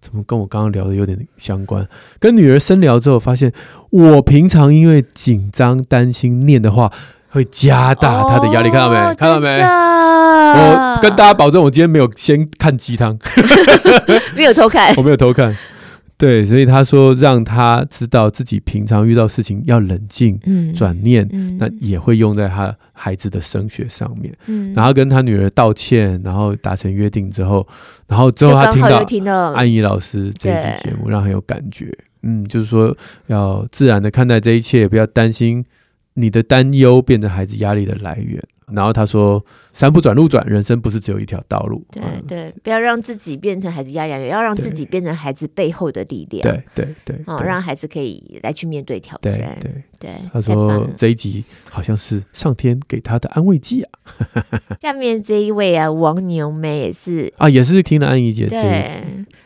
怎么跟我刚刚聊的有点相关？跟女儿深聊之后，发现我平常因为紧张、担心念的话，会加大他的压力。哦、看到没？看到没？我跟大家保证，我今天没有先看鸡汤，没有偷看，我没有偷看。对，所以他说让他知道自己平常遇到事情要冷静、嗯、转念，嗯、那也会用在他孩子的升学上面。嗯，然后跟他女儿道歉，然后达成约定之后，然后之后他听到安怡老师这一期节目，让他有感觉。嗯，就是说要自然的看待这一切，不要担心你的担忧变成孩子压力的来源。然后他说：“山不转路转，人生不是只有一条道路。对对，不要让自己变成孩子压力，也要让自己变成孩子背后的力量。对对对，哦，让孩子可以来去面对挑战。对对对，他说这一集好像是上天给他的安慰剂啊。下面这一位啊，王牛妹也是啊，也是听了安怡姐。对，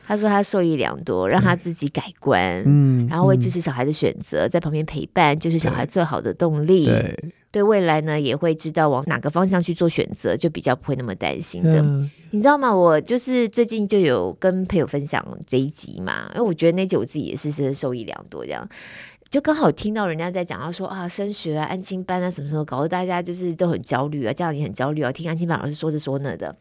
他说他受益良多，让他自己改观，嗯，然后会支持小孩的选择，在旁边陪伴，就是小孩最好的动力。对。”对未来呢，也会知道往哪个方向去做选择，就比较不会那么担心的。嗯、你知道吗？我就是最近就有跟朋友分享这一集嘛，因为我觉得那集我自己也是是受益良多，这样就刚好听到人家在讲到说啊，升学啊、安亲班啊，什么时候搞得大家就是都很焦虑啊，家长也很焦虑啊，听安亲班老师说这说那的。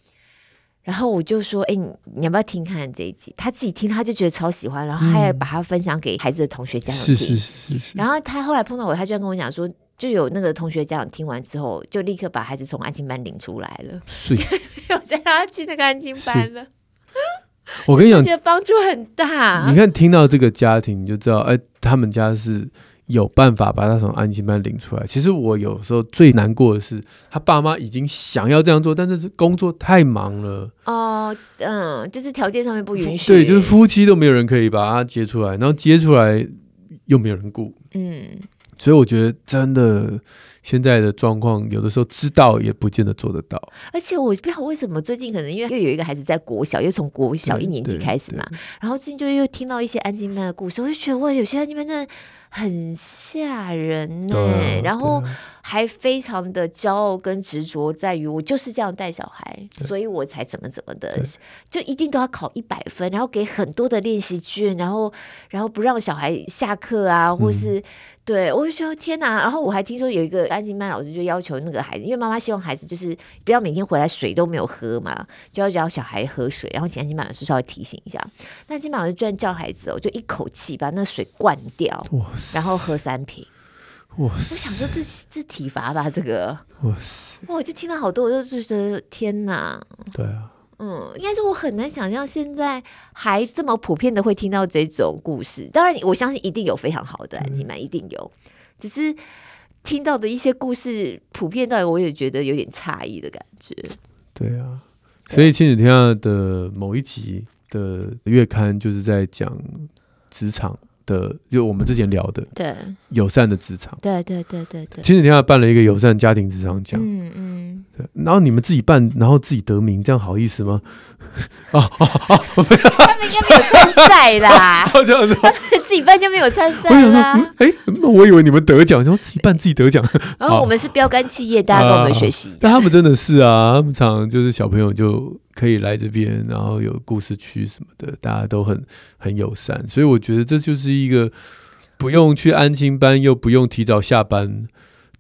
然后我就说，哎，你你要不要听看这一集？他自己听，他就觉得超喜欢，然后他也把它分享给孩子的同学家长听。是是是是。然后他后来碰到我，他居然跟我讲说。就有那个同学家长听完之后，就立刻把孩子从安静班领出来了，是没有再让他去那个安静班了。我跟你讲，觉得帮助很大。你看，听到这个家庭，你就知道，哎，他们家是有办法把他从安亲班领出来。其实我有时候最难过的是，他爸妈已经想要这样做，但是工作太忙了。哦，嗯，就是条件上面不允许。对，就是夫妻都没有人可以把他接出来，然后接出来又没有人顾。嗯。所以我觉得真的现在的状况，有的时候知道也不见得做得到。而且我不知道为什么最近可能因为又有一个孩子在国小，又从国小一年级开始嘛，然后最近就又听到一些安亲班的故事，我就觉得哇，有些安亲班真的很吓人呢、欸。然后还非常的骄傲跟执着，在于我就是这样带小孩，所以我才怎么怎么的，就一定都要考一百分，然后给很多的练习卷，然后然后不让小孩下课啊，或是。嗯对，我就说天哪！然后我还听说有一个安静班老师就要求那个孩子，因为妈妈希望孩子就是不要每天回来水都没有喝嘛，就要教小孩喝水。然后请安静班老师稍微提醒一下，那安亲班老师居然叫孩子哦，就一口气把那水灌掉，然后喝三瓶。我想说这这体罚吧，这个哇塞！我就听到好多，我就觉得天哪！对啊。嗯，应该是我很难想象现在还这么普遍的会听到这种故事。当然，我相信一定有非常好的安亲班，一定有。只是听到的一些故事普遍到，我也觉得有点诧异的感觉。对啊，所以亲子天下的某一集的月刊就是在讲职场。的就我们之前聊的，对友善的职场，对对对对对。前几天还办了一个友善家庭职场奖，嗯嗯，对。然后你们自己办，然后自己得名，这样好意思吗？哦哦哦，他们应该没有参赛啦，这样子，自己办就没有参赛啦。哎，那我以为你们得奖，说自己办自己得奖。然后我们是标杆企业，大家跟我们学习。但他们真的是啊，他们常就是小朋友就。可以来这边，然后有故事区什么的，大家都很很友善，所以我觉得这就是一个不用去安心班，又不用提早下班。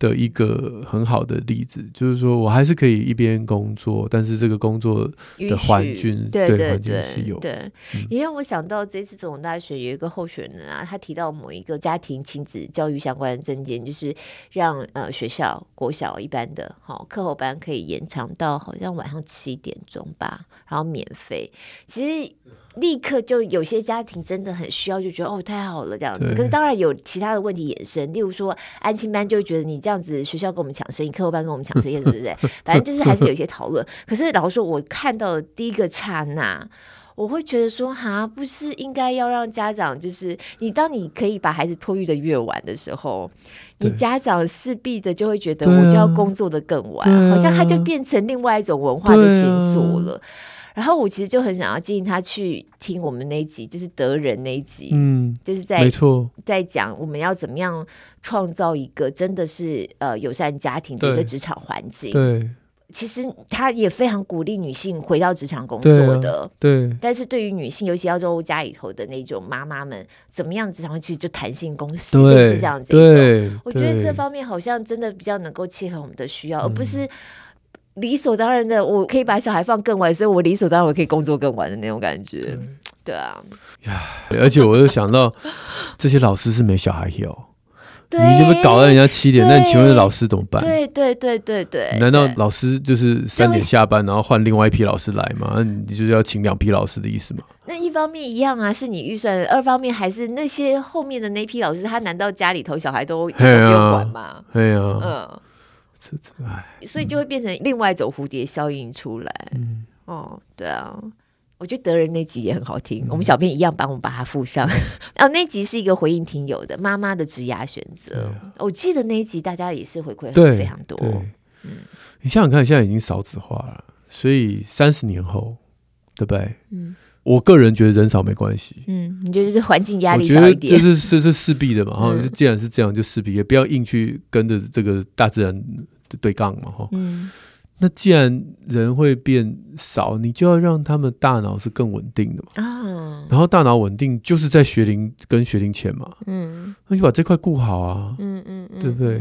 的一个很好的例子，就是说我还是可以一边工作，但是这个工作的环境，对环境是有。对，嗯、也让我想到这次总统大选有一个候选人啊，他提到某一个家庭亲子教育相关的证件，就是让呃学校国小一般的好课后班可以延长到好像晚上七点钟吧，然后免费。其实。立刻就有些家庭真的很需要，就觉得哦太好了这样子。可是当然有其他的问题衍生，例如说安亲班就会觉得你这样子学校跟我们抢生意，课后班跟我们抢生意，对不对？反正就是还是有一些讨论。可是老实说，我看到的第一个刹那，我会觉得说哈，不是应该要让家长就是你，当你可以把孩子托育的越晚的时候，你家长势必的就会觉得我就要工作的更晚，啊、好像他就变成另外一种文化的线索了。然后我其实就很想要建议他去听我们那一集，就是德仁那一集，嗯，就是在没错，在讲我们要怎么样创造一个真的是呃友善家庭的一个职场环境。对，其实他也非常鼓励女性回到职场工作的。对，啊、对，但是对于女性，尤其要做家里头的那种妈妈们，怎么样职场其实就弹性工时，类似这样子。对，我觉得这方面好像真的比较能够切合我们的需要，而不是。理所当然的，我可以把小孩放更晚，所以我理所当然我可以工作更晚的那种感觉。对啊，呀，而且我又想到这些老师是没小孩有。对你那边搞到人家七点，那你请问老师怎么办？对对对对对，难道老师就是三点下班，然后换另外一批老师来吗？那你就是要请两批老师的意思吗？那一方面一样啊，是你预算的；二方面还是那些后面的那批老师，他难道家里头小孩都不用管吗？对啊，嗯，这这哎，所以就会变成另外一种蝴蝶效应出来。嗯，哦，对啊。我觉得德仁那集也很好听，嗯、我们小编一样帮我们把它附上。然后 那集是一个回应听友的妈妈的职涯选择，啊、我记得那一集大家也是回馈非常多。嗯，你想想看，现在已经少子化了，所以三十年后，对不对？嗯，我个人觉得人少没关系。嗯，你觉得这环境压力小一点，这是这是势必的嘛？哈、嗯，既然是这样，就势必也不要硬去跟着这个大自然对杠嘛？哈，嗯。那既然人会变少，你就要让他们大脑是更稳定的嘛。啊，然后大脑稳定就是在学龄跟学龄前嘛。嗯，那就把这块顾好啊。嗯嗯，对不对？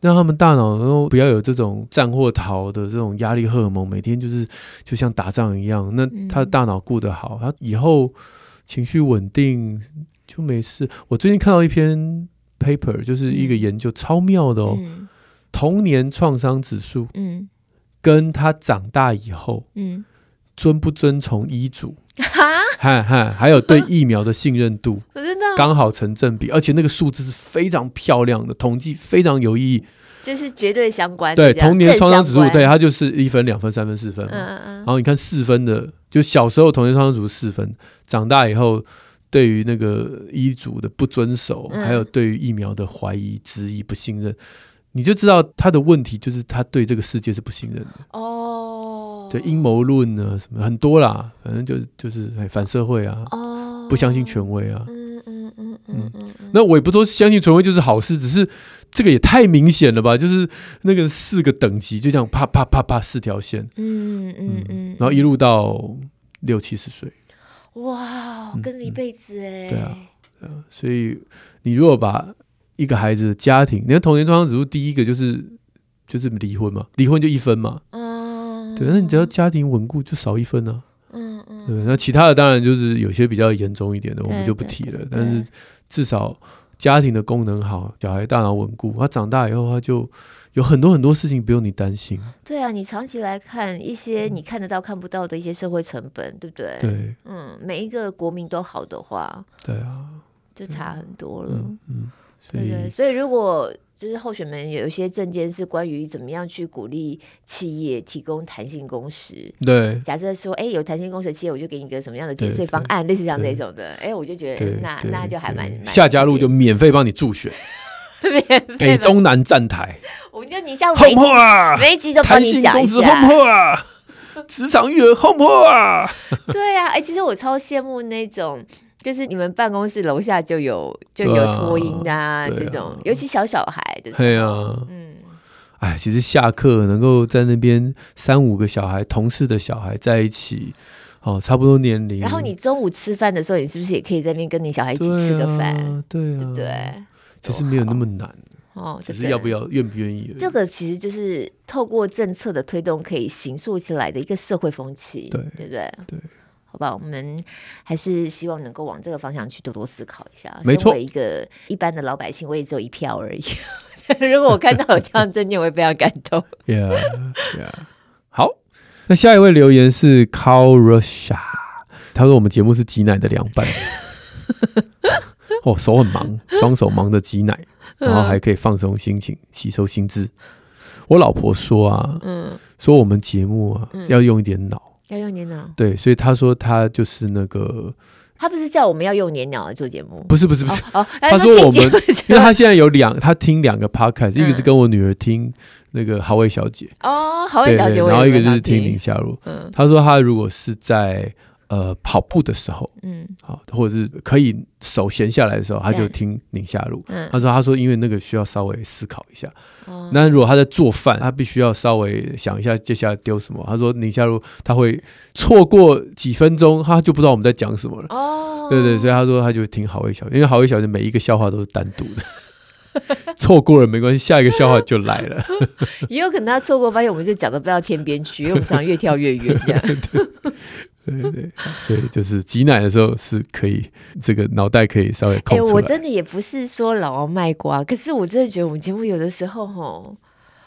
让他们大脑然后不要有这种战或逃的这种压力荷尔蒙，每天就是就像打仗一样。那他的大脑顾得好，他以后情绪稳定就没事。我最近看到一篇 paper，就是一个研究超妙的哦，童年创伤指数。嗯。跟他长大以后，嗯，遵不遵从医嘱，哈，哈哈，还有对疫苗的信任度，我真的刚好成正比，而且那个数字是非常漂亮的，统计非常有意义，就是绝对相关的。对，童年创伤指数，对，它就是一分、两分、三分、四分嘛。嗯嗯。然后你看四分的，就小时候童年创伤指数四分，长大以后对于那个医嘱的不遵守，嗯、还有对于疫苗的怀疑、质疑、不信任。你就知道他的问题就是他对这个世界是不信任的哦，对阴谋论啊什么很多啦，反正就是就是反社会啊，哦，不相信权威啊，嗯嗯嗯嗯嗯，那我也不说相信权威就是好事，只是这个也太明显了吧？就是那个四个等级就这样啪啪啪啪四条线，嗯嗯嗯，然后一路到六七十岁，哇，跟着一辈子哎，对啊，对啊，所以你如果把一个孩子的家庭，你看童年创伤指数第一个就是就是离婚嘛，离婚就一分嘛，嗯，对，那你只要家庭稳固就少一分呢，啊，嗯嗯，对，那其他的当然就是有些比较严重一点的，我们就不提了。但是至少家庭的功能好，小孩大脑稳固，他长大以后他就有很多很多事情不用你担心。对啊，你长期来看一些你看得到看不到的一些社会成本，对不对？对，嗯，每一个国民都好的话，对啊，就差很多了，嗯。嗯对对，所以如果就是候选们有一些政见是关于怎么样去鼓励企业提供弹性工时，对，假设说，哎，有弹性工时的企业，我就给你一个什么样的减税方案，类似像那种的，哎，我就觉得那那就还蛮夏家路就免费帮你助选，北中南站台，我就你像每集每集都帮你讲一下，职场育儿轰破啊，对啊，哎，其实我超羡慕那种。就是你们办公室楼下就有就有拖音啊，啊这种，啊、尤其小小孩的时候，对啊，嗯，哎，其实下课能够在那边三五个小孩，同事的小孩在一起，哦，差不多年龄。然后你中午吃饭的时候，你是不是也可以在那边跟你小孩一起吃个饭？对啊，对不对？其实没有那么难哦，只是要不要愿不愿意。这个其实就是透过政策的推动，可以形塑起来的一个社会风气，对，对不对？对。好吧，我们还是希望能够往这个方向去多多思考一下。没为一个一般的老百姓，我也只有一票而已。如果我看到有这样的证件，我会非常感动。yeah, yeah. 好，那下一位留言是 Carl Russia，他说我们节目是挤奶的凉拌。哦，手很忙，双手忙着挤奶，然后还可以放松心情，吸收心智。我老婆说啊，嗯，说我们节目啊、嗯、要用一点脑。要用年脑，对，所以他说他就是那个，他不是叫我们要用年鸟来做节目，不是不是不是，哦，他说我们，因为他现在有两，他听两个 podcast，一个是跟我女儿听那个好味小姐，哦，好味小姐，然后一个就是听林夏露，嗯，他说他如果是在。呃，跑步的时候，嗯，好，或者是可以手闲下来的时候，他就听宁夏路。嗯，他说，他说，因为那个需要稍微思考一下。哦，那如果他在做饭，他必须要稍微想一下接下来丢什么。他说宁夏路他会错过几分钟，他就不知道我们在讲什么了。哦，对对，所以他说他就听好一小姐，因为好一小姐每一个笑话都是单独的，错过了没关系，下一个笑话就来了。也有可能他错过，发现我们就讲的不到天边去，因为我们常常越跳越远这样。对对对，所以就是挤奶的时候是可以，这个脑袋可以稍微空出来。哎、欸，我真的也不是说老王卖瓜，可是我真的觉得我们节目有的时候吼，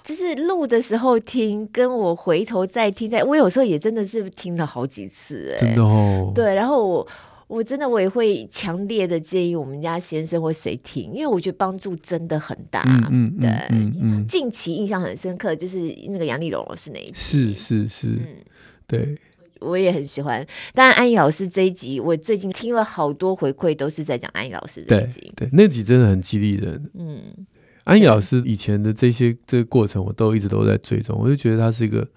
就是录的时候听，跟我回头再听，再我有时候也真的是听了好几次、欸，真的哦。对，然后我我真的我也会强烈的建议我们家先生或谁听，因为我觉得帮助真的很大。嗯嗯，对，嗯嗯，嗯。近期印象很深刻就是那个杨丽蓉老师那一集，是是是，嗯，对。我也很喜欢，当然安怡老师这一集，我最近听了好多回馈，都是在讲安怡老师这一集。对，对，那集真的很激励人。嗯，安怡老师以前的这些这个过程，我都一直都在追踪，我就觉得他是一个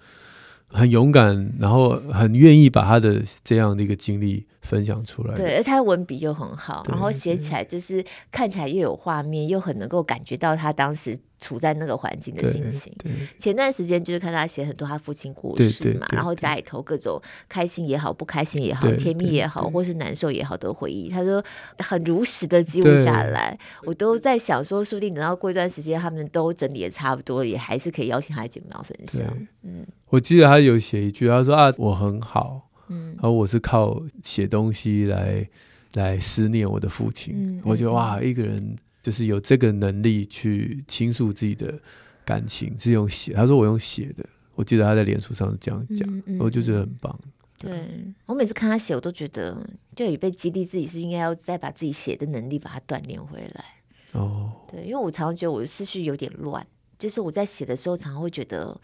很勇敢，然后很愿意把他的这样的一个经历分享出来。对，而且他文笔又很好，然后写起来就是看起来又有画面，又很能够感觉到他当时。处在那个环境的心情。前段时间就是看他写很多他父亲故事嘛，然后家里头各种开心也好，不开心也好，甜蜜也好，或是难受也好的回忆，他说很如实的记录下来。我都在想说，说不定等到过一段时间，他们都整理的差不多，也还是可以邀请他来节目上分享。嗯，我记得他有写一句，他说啊，我很好，嗯，然后我是靠写东西来来思念我的父亲。嗯，我觉得哇，一个人。就是有这个能力去倾诉自己的感情，是用写。他说我用写的，我记得他在脸书上是这样讲，我就觉得很棒。对，我每次看他写，我都觉得就也被激励，自己是应该要再把自己写的能力把它锻炼回来。哦，对，因为我常常觉得我的思绪有点乱，就是我在写的时候，常常会觉得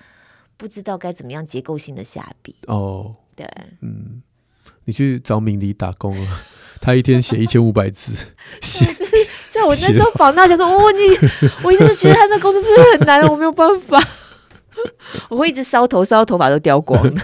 不知道该怎么样结构性的下笔。哦，对，嗯，你去找敏迪打工啊，他一天写一千五百字，写。在我那时候访谈就说：“哦，你，我一直觉得他那工作真的很难，我没有办法，我会一直烧头，烧到头发都掉光了。”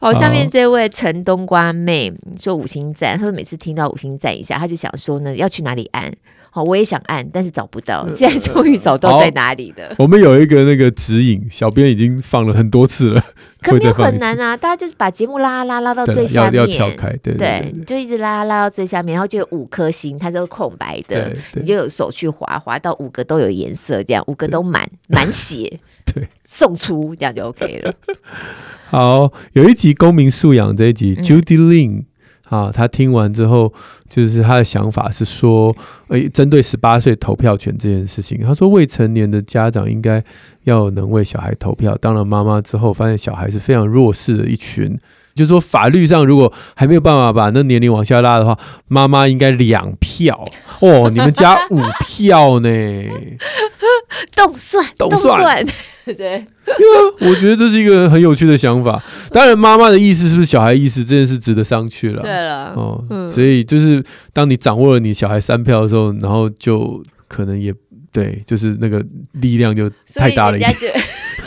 好，下面这位陈冬瓜妹说五星赞，她说每次听到五星赞一下，她就想说呢，要去哪里按？好，我也想按，但是找不到。现在终于找到在哪里了。我们有一个那个指引，小编已经放了很多次了。可没有很难啊，大家就是把节目拉拉拉到最下面，要跳开，对对，对，对，就一直拉拉到最下面，然后就有五颗星，它是空白的，你就有手去滑滑到五个都有颜色，这样五个都满满血，对，送出这样就 OK 了。好，有一集公民素养这一集，嗯，Judy Lin。啊，他听完之后，就是他的想法是说，诶、针对十八岁投票权这件事情，他说未成年的家长应该要能为小孩投票。当了妈妈之后，发现小孩是非常弱势的一群，就是说法律上如果还没有办法把那年龄往下拉的话，妈妈应该两票哦，你们家五票呢？动算，动算。对，我觉得这是一个很有趣的想法。当然，妈妈的意思是不是小孩意思，这件事值得商榷了。对了，哦、嗯，所以就是当你掌握了你小孩三票的时候，然后就可能也对，就是那个力量就太大了一点。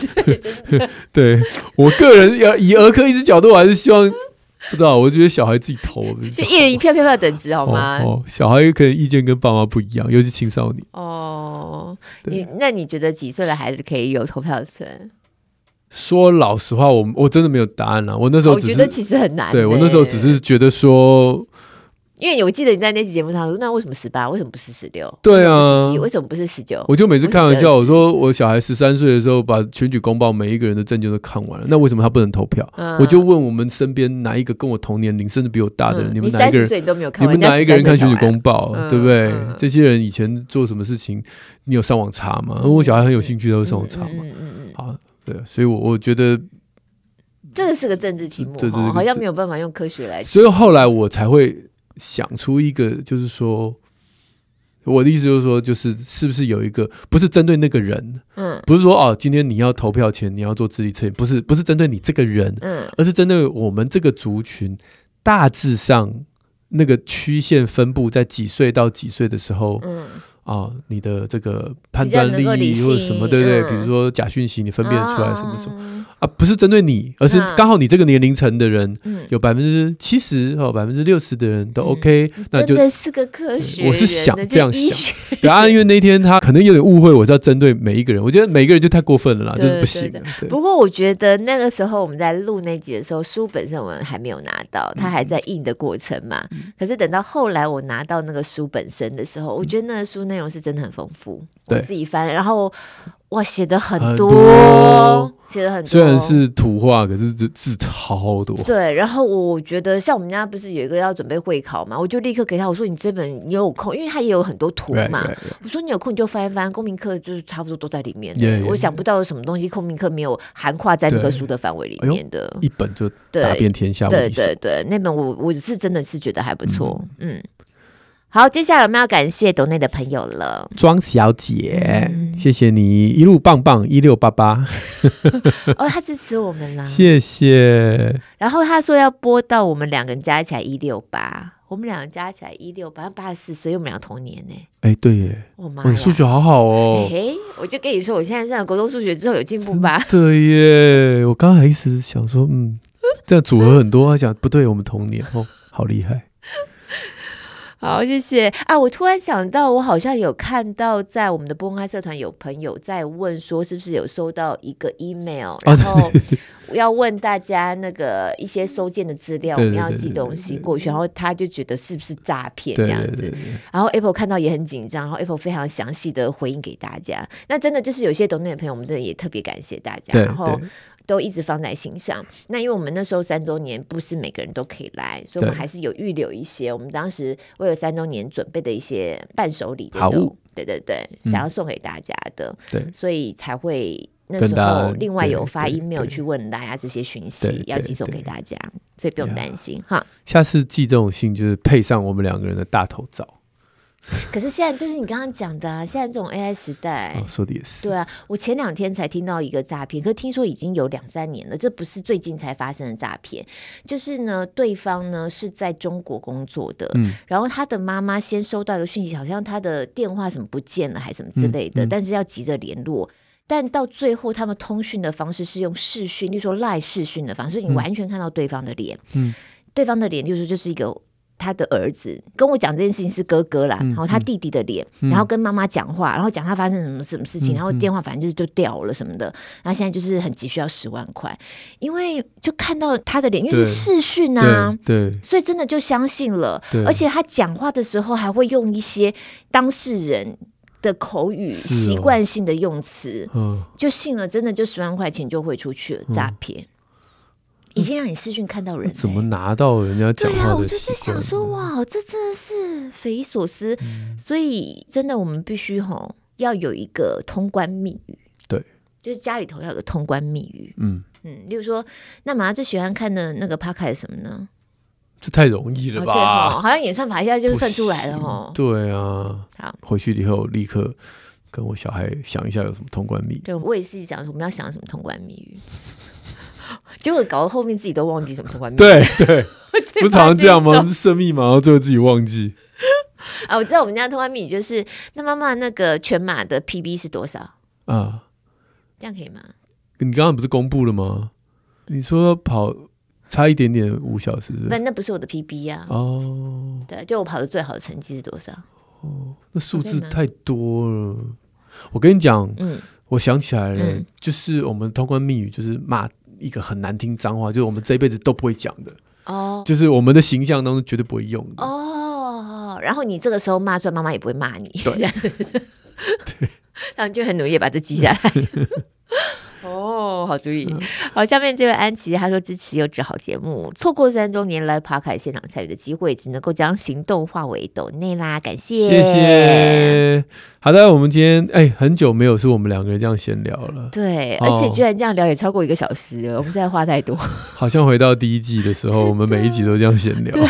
对，我个人要以儿科医师角度，我还是希望。不知道，我觉得小孩自己投，就一人一票，票票等值好吗？哦，哦，小孩可能意见跟爸妈不一样，尤其青少年。哦，你那你觉得几岁的孩子可以有投票权？说老实话，我我真的没有答案了。我那时候只是，我觉得其实很难。对，我那时候只是觉得说。因为我记得你在那期节目上说，那为什么十八？为什么不是十六？对啊，为什么不是十九？我就每次开玩笑，我说我小孩十三岁的时候，把选举公报每一个人的证件都看完了，那为什么他不能投票？嗯、我就问我们身边哪一个跟我同年龄，甚至比我大的人，嗯、你们哪一个人？你，你们哪一个人看选举公报？嗯、对不对、嗯？这些人以前做什么事情，你有上网查吗？我小孩很有兴趣，他会上网查嘛。嗯嗯嗯。好，对，所以我我觉得这个是个政治题目，好像没有办法用科学来。所以后来我才会。想出一个，就是说，我的意思就是说，就是是不是有一个，不是针对那个人，嗯，不是说哦，今天你要投票前你要做智力测验，不是，不是针对你这个人，嗯，而是针对我们这个族群，大致上那个曲线分布在几岁到几岁的时候，嗯。啊、哦，你的这个判断力或者什么，对不对？嗯、比如说假讯息，你分辨出来什么什么、嗯、啊？不是针对你，而是刚好你这个年龄层的人，嗯、有百分之七十哦百分之六十的人都 OK，、嗯、那就真的是个科学。我是想这样想，对啊，因为那天他可能有点误会，我是要针对每一个人。我觉得每一个人就太过分了啦，就是不行。不过我觉得那个时候我们在录那集的时候，书本身我们还没有拿到，他还在印的过程嘛。嗯、可是等到后来我拿到那个书本身的时候，我觉得那个书内容是真的很丰富，我自己翻，然后哇，写的很多，写的很多，虽然是图画，可是字字超多。对，然后我觉得像我们家不是有一个要准备会考嘛，我就立刻给他我说你这本你有空，因为他也有很多图嘛。我说你有空你就翻一翻，公民课就是差不多都在里面。我想不到有什么东西公民课没有涵盖在那个书的范围里面的，哎、一本就打遍天下。对对对，那本我我是真的是觉得还不错，嗯。嗯好，接下来我们要感谢斗内的朋友了，庄小姐，嗯、谢谢你一路棒棒一六八八，哦，他支持我们啦，谢谢。然后他说要播到我们两个人加起来一六八，我们两个加起来一六八，八十四岁，我们俩同年呢。哎，对耶，我妈，你数学好好哦。哎，我就跟你说，我现在上国中数学之后有进步吧？对耶，我刚才一直想说，嗯，这样组合很多，他讲不对，我们同年哦，好厉害。好，谢谢啊！我突然想到，我好像有看到在我们的不公开社团有朋友在问说，是不是有收到一个 email，然后 要问大家那个一些收件的资料，我们要寄东西过去，然后他就觉得是不是诈骗这样子。然后 Apple 看到也很紧张，然后 Apple 非常详细的回应给大家。那真的就是有些懂内的朋友，我们真的也特别感谢大家。然后。都一直放在心上。那因为我们那时候三周年不是每个人都可以来，所以我们还是有预留一些。我们当时为了三周年准备的一些伴手礼的，对对对，嗯、想要送给大家的。对，所以才会那时候另外有发 email 去问大家这些讯息，要寄送给大家，所以不用担心哈。下次寄这种信就是配上我们两个人的大头照。可是现在就是你刚刚讲的，啊，现在这种 AI 时代，哦，说的也是。对啊，我前两天才听到一个诈骗，可是听说已经有两三年了，这不是最近才发生的诈骗。就是呢，对方呢是在中国工作的，嗯，然后他的妈妈先收到一个讯息，好像他的电话什么不见了，还什么之类的，嗯嗯，但是要急着联络。但到最后，他们通讯的方式是用视讯，例如说赖视讯的方式，你完全看到对方的脸，嗯，对方的脸就是就是一个。他的儿子跟我讲这件事情是哥哥啦，嗯、然后他弟弟的脸，嗯、然后跟妈妈讲话，然后讲他发生什么什么事情，嗯、然后电话反正就是就掉了什么的，然后现在就是很急需要十万块，因为就看到他的脸，因为是视讯啊，对，对，所以真的就相信了，而且他讲话的时候还会用一些当事人的口语习惯性的用词，哦、就信了，真的就十万块钱就会出去了，诈骗。嗯已经让你视讯看到人，怎么拿到人家讲话的？对啊，我就在想说，哇，这真的是匪夷所思。嗯、所以，真的，我们必须吼要有一个通关密语。对，就是家里头要有个通关密语。嗯嗯，例如说，那马上最喜欢看的那个 podcast 什么呢？这太容易了吧？哦、对，好像演算法一下就算出来了哈。对啊，好，回去以后立刻跟我小孩想一下有什么通关密语。对，我也是想我们要想什么通关密语。结果搞到后面自己都忘记什么通关密码。对 对，不常常这样吗？设密码，然后最后自己忘记。啊，我知道我们家通关密语就是，那妈妈那个全马的 PB 是多少啊？这样可以吗？你刚刚不是公布了吗？你说跑差一点点五小时，不，那不是我的 PB 啊。哦，对，就我跑的最好的成绩是多少？哦，那数字太多了。我跟你讲，嗯。我想起来了，嗯、就是我们通关密语，就是骂一个很难听脏话，就是我们这一辈子都不会讲的。哦，就是我们的形象当中绝对不会用的。哦。然后你这个时候骂出来，妈妈也不会骂你，对，对，然后就很努力把这记下来。哦，好主意。嗯、好，下面这位安琪，他说支持优质好节目，错过三周年来 Podcast 现场参与的机会，只能够将行动化为抖内啦，感谢，谢谢。好的，我们今天哎，很久没有是我们两个人这样闲聊了，对，哦、而且居然这样聊也超过一个小时了，我们现在话太多，好像回到第一季的时候，我们每一集都这样闲聊。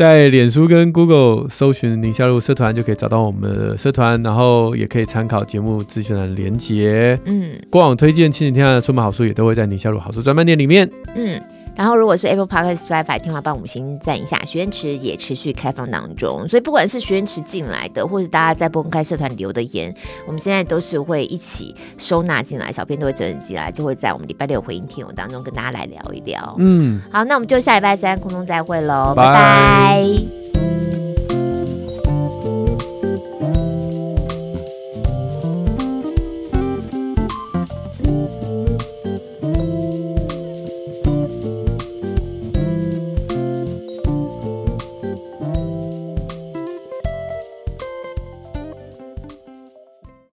在脸书跟 Google 搜寻宁夏路社团就可以找到我们的社团，然后也可以参考节目资讯的连结。嗯，过往推荐亲子天下的出门好书也都会在宁夏路好书专卖店里面。嗯。然后，如果是 Apple Podcast、Spotify 听话，帮五星赞一下。许愿池也持续开放当中，所以不管是许愿池进来的，或是大家在不公开社团留的言，我们现在都是会一起收纳进来，小编都会整理进来，就会在我们礼拜六回应听友当中跟大家来聊一聊。嗯，好，那我们就下礼拜三空中再会喽，拜拜。拜拜。